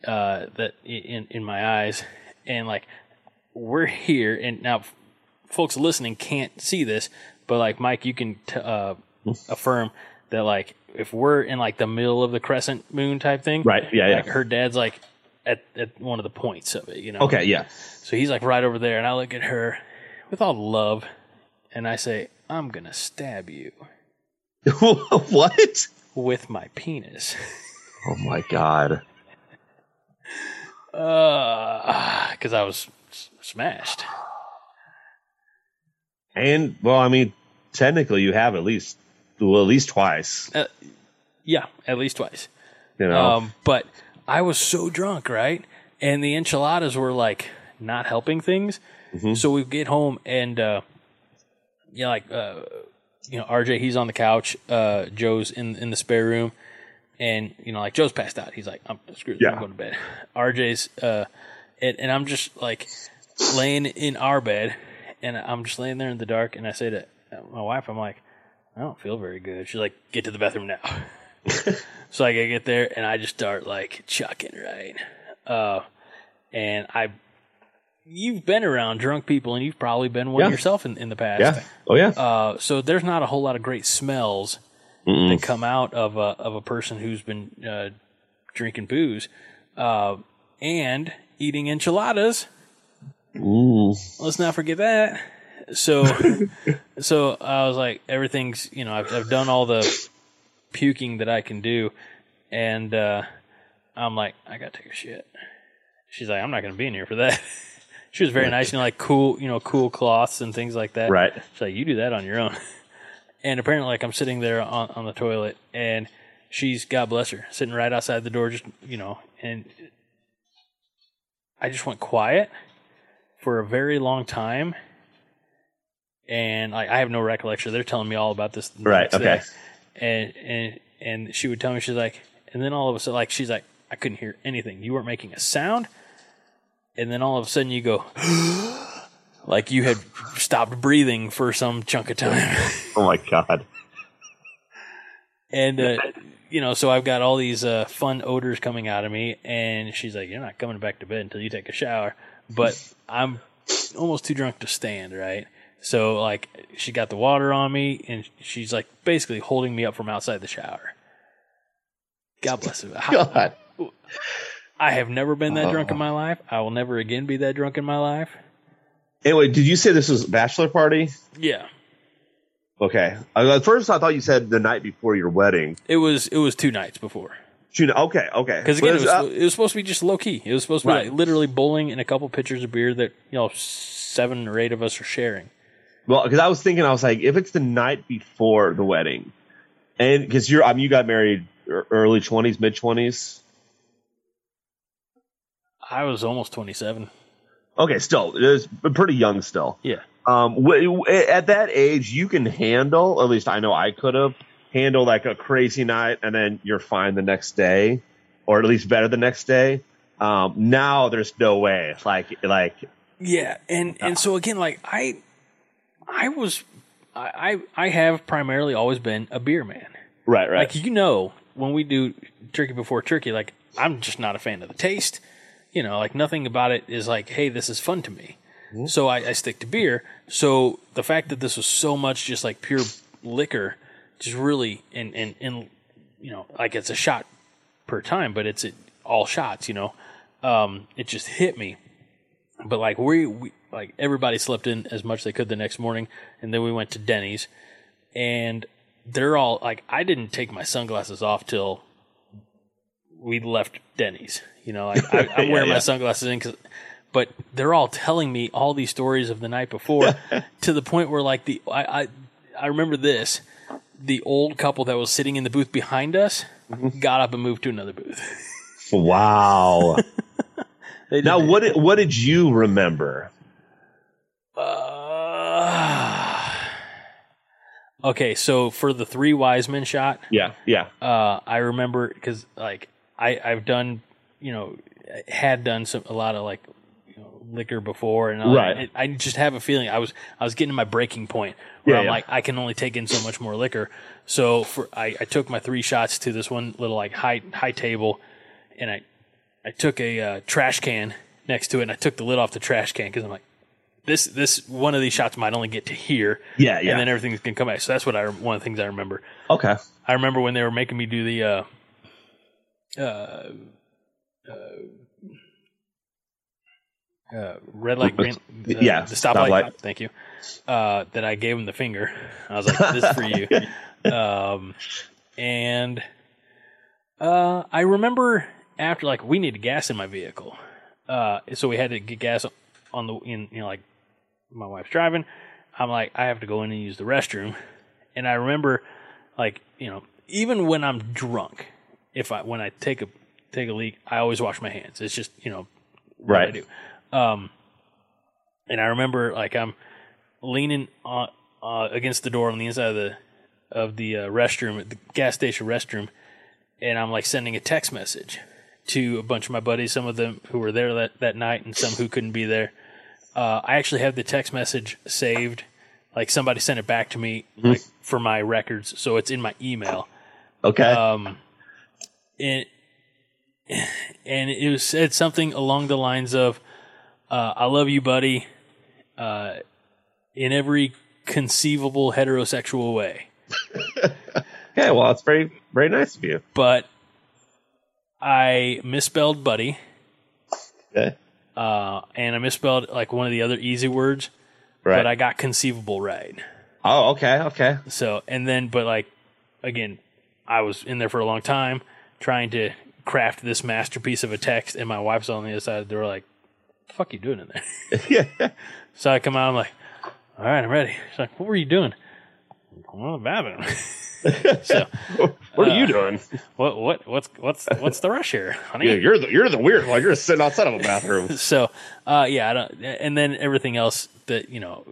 uh, that in in my eyes, and like we're here, and now folks listening can't see this, but like Mike, you can t- uh, affirm that like if we're in like the middle of the crescent moon type thing, Right, yeah, yeah. like her dad's like at at one of the points of it, you know. Okay. Yeah. So he's like right over there, and I look at her with all the love, and I say, "I'm gonna stab you what? with my penis." Oh my god. because I was s- smashed. And well, I mean, technically, you have at least well, at least twice. Yeah, at least twice. You know. Um, but I was so drunk, right? And the enchiladas were like not helping things. So we get home and uh, yeah, like uh, you know, RJ he's on the couch, uh, Joe's in in the spare room, and you know, like Joe's passed out. He's like, I'm screwed. Yeah. I'm going to bed. RJ's uh, and, and I'm just like laying in our bed, and I'm just laying there in the dark, and I say to my wife, I'm like, I don't feel very good. She's like, get to the bathroom now. So like I get there and I just start like chucking right, uh, and I, you've been around drunk people and you've probably been one Yeah. yourself in, in the past. yeah. Oh yeah. Uh, so there's not a whole lot of great smells that come out of a of a person who's been uh, drinking booze, uh, and eating enchiladas. Ooh. Let's not forget that. So, so I was like, everything's you know, I've, I've done all the puking that I can do, and uh, I'm like, I gotta take a shit. She's like, I'm not gonna be in here for that. she was very nice, you know, like cool, you know, cool cloths and things like that. Right. She's like, you do that on your own. And apparently, like I'm sitting there on, on the toilet, and she's God bless her, sitting right outside the door, just you know, and I just went quiet for a very long time, and like I have no recollection. They're telling me all about this. Right, okay. day. And and and she would tell me she's like, and then all of a sudden, like she's like, I couldn't hear anything. You weren't making a sound, and then all of a sudden you go. Like you had stopped breathing for some chunk of time. Oh my god. And uh, you know, so I've got all these uh, fun odors coming out of me, and she's like, "You're not coming back to bed until you take a shower." But I'm almost too drunk to stand, right? So like, she got the water on me, and she's like basically holding me up from outside the shower. God bless her. God. I have never been that drunk in my life. I will never again be that drunk in my life. Anyway, did you say this was a bachelor party? Yeah, Okay. Uh, At first, I thought you said the night before your wedding. it was. It was two nights before. June- Okay. Okay. Because again, it was, uh, it was supposed to be just low key. It was supposed to be Right. like literally bowling and a couple pitchers of beer that you know seven or eight of us are sharing. Well, because I was thinking, I was like, if it's the night before the wedding, and because you're, I mean, you got married early twenties, mid twenties. I was almost twenty seven. Okay, still, it's pretty young still. Yeah, Um, w- w- at that age, you can handle. At least I know I could have handled like a crazy night, and then you're fine the next day, or at least better the next day. Um, now there's no way. Like, like, yeah, and and so again, like I, I was, I I I have primarily always been a beer man. right, right. Like you know, when we do turkey before turkey, like I'm just not a fan of the taste. You know, like nothing about it is like, hey, this is fun to me. So I, I stick to beer. So the fact that this was so much just like pure liquor, just really and and and you know, like it's a shot per time, but it's all shots. You know, um, it just hit me. But like we, we like everybody slept in as much as they could the next morning, and then we went to Denny's, and they're all like I didn't take my sunglasses off till we left Denny's. You know, like I, I'm Yeah, wearing yeah. my sunglasses in because but they're all telling me all these stories of the night before to the point where like the I, I I remember this the old couple that was sitting in the booth behind us Mm-hmm. got up and moved to another booth. Wow. Now, what did, what did you remember? Uh, okay, so for the three wise men shot, Yeah, yeah. uh, I remember because like I I've done you know had done some a lot of like you know, liquor before and all that. Right. I just have a feeling I was I was getting to my breaking point where Yeah, I'm yeah. like I can only take in so much more liquor. So for I, I took my three shots to this one little like high high table, and I I took a uh, trash can next to it and I took the lid off the trash can because I'm like. This this one of these shots might only get to here, Yeah, yeah. and then everything's gonna come back. So that's what I one of the things I remember. Okay. I remember when they were making me do the uh, uh, uh, uh, red light, green, uh, Yeah, the stoplight. stoplight. Thank you. Uh, that I gave him the finger. I was like, "This is for you." Um, and uh, I remember after like we needed gas in my vehicle, uh, so we had to get gas on the in you know like my wife's driving. I'm like, I have to go in and use the restroom, and I remember like you know even when I'm drunk, if I when I take a take a leak, I always wash my hands. It's just you know what I do. Um, and I remember like I'm leaning on, uh, against the door on the inside of the of the uh, restroom, the gas station restroom, and I'm like sending a text message to a bunch of my buddies, some of them who were there that, that night, and some who couldn't be there. Uh, I actually have the text message saved. Like somebody sent it back to me like, for my records, so it's in my email. Okay. Um, and and it was said something along the lines of, uh, "I love you, buddy," uh, in every conceivable heterosexual way. okay. Well, it's very very nice of you. But I misspelled buddy, Okay. Uh, and I misspelled like one of the other easy words, Right. but I got conceivable right. oh, okay. Okay. So, and then, but like, again, I was in there for a long time trying to craft this masterpiece of a text, and my wife's on the other side. They were like, "The fuck you doing in there?" yeah. so I come out. I'm like, "All right, I'm ready." She's like, "What were you doing?" I'm on the bathroom. So, What are you doing? what, what, what's, what's, what's the rush here, honey? Yeah, you're the you're the weird one. You're sitting outside of a bathroom. so uh, yeah, I don't, and then everything else that you know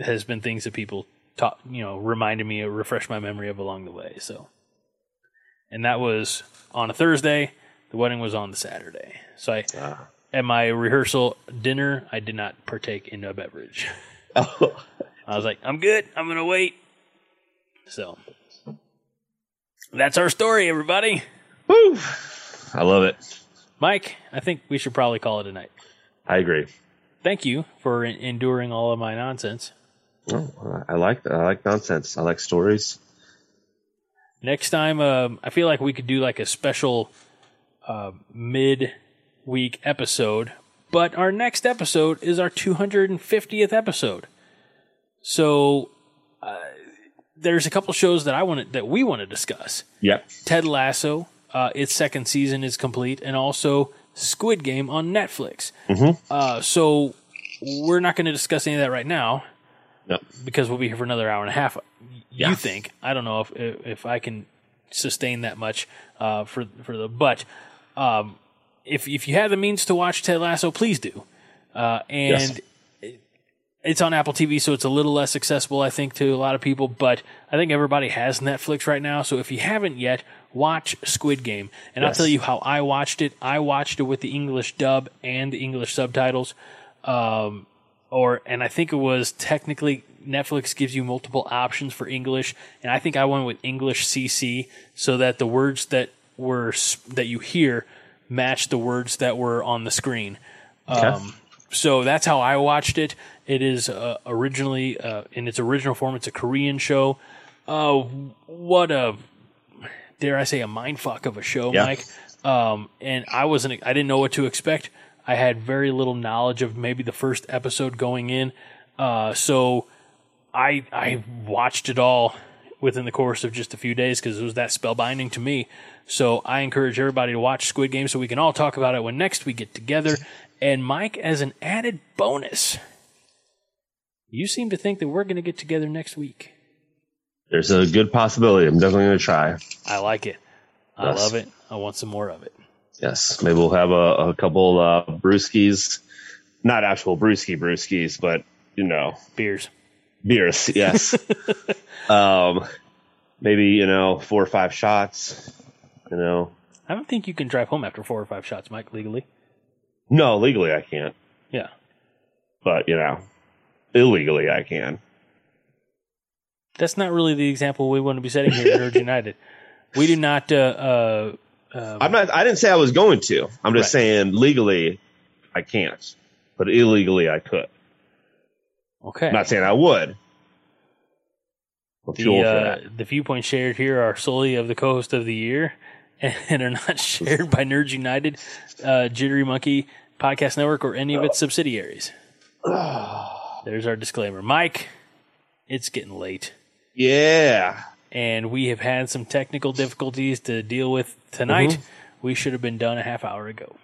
has been things that people taught, you know, reminded me, or refreshed my memory of along the way. So, and that was on a Thursday. The wedding was on the Saturday. So I, Ah. at my rehearsal dinner, I did not partake in a beverage. Oh, I was like, I'm good. I'm gonna wait. So that's our story, everybody. woo! I love it. Mike, I think we should probably call it a night. I agree. Thank you for en- enduring all of my nonsense. Oh, I like I like nonsense. I like stories. Next time, um, I feel like we could do like a special uh, mid-week episode. But our next episode is our 250th episode. So uh, there's a couple shows that I want that we want to discuss. Yep. Ted Lasso, uh, its second season is complete, and also Squid Game on Netflix. Uh, so we're not going to discuss any of that right now Yep. because we'll be here for another hour and a half. Yeah. You think? I don't know if if I can sustain that much uh, for for the but um, if if you have the means to watch Ted Lasso, please do. Uh, and it's on Apple TV, so it's a little less accessible, I think, to a lot of people. But I think everybody has Netflix right now, so if you haven't yet, watch Squid Game. And I'll tell you how I watched it. I watched it with the English dub and the English subtitles. Um, or and I think it was technically Netflix gives you multiple options for English, and I think I went with English CC so that the words that were that you hear match the words that were on the screen. Um, so that's how I watched it. It is uh, originally uh, in its original form. It's a Korean show. Oh, what a dare I say a mind fuck of a show, Yeah. Mike. Um, and I wasn't. I didn't know what to expect. I had very little knowledge of maybe the first episode going in. Uh, so I I watched it all within the course of just a few days because it was that spellbinding to me. So I encourage everybody to watch Squid Game so we can all talk about it when next we get together. And Mike, as an added bonus, you seem to think that we're going to get together next week. There's a good possibility. I'm definitely going to try. I like it. I Yes. love it. I want some more of it. Yes, maybe we'll have a, a couple uh, brewskis, not actual brewski brewskis, but you know, Beers. beers. Yes. um, maybe you know four or five shots. You know, I don't think you can drive home after four or five shots, Mike, legally. No, legally I can't, Yeah. but you know, illegally I can. That's not really the example we want to be setting here at Nerds United. We do not. Uh, uh, um, I'm not. I didn't say I was going to. I'm just Right. saying legally I can't, but illegally I could. okay. I'm not saying I would. The, uh, the viewpoints shared here are solely of the co-host of the year and are not shared by Nerds United, uh, Jittery Monkey Podcast Network, or any of its subsidiaries. There's our disclaimer. Mike, it's getting late. Yeah. and we have had some technical difficulties to deal with tonight. Mm-hmm. We should have been done a half hour ago.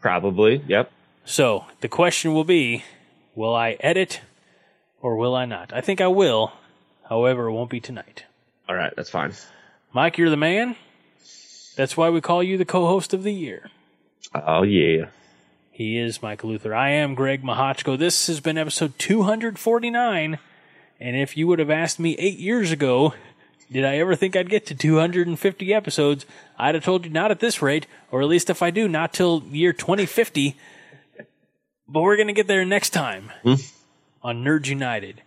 Probably. Yep. So the question will be will I edit or will I not? I think I will. However, it won't be tonight. All right. That's fine. Mike, you're the man. That's why we call you the co host of the year. Oh yeah. He is Mike Luther. I am Greg Mahochko. This has been episode 249. And if you would have asked me eight years ago, did I ever think I'd get to 250 episodes? I'd have told you not at this rate, or at least if I do, not till year 2050. But we're going to get there next time hmm? on Nerds United.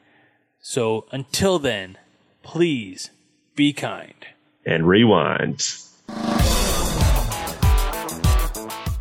So until then, please be kind. And rewind.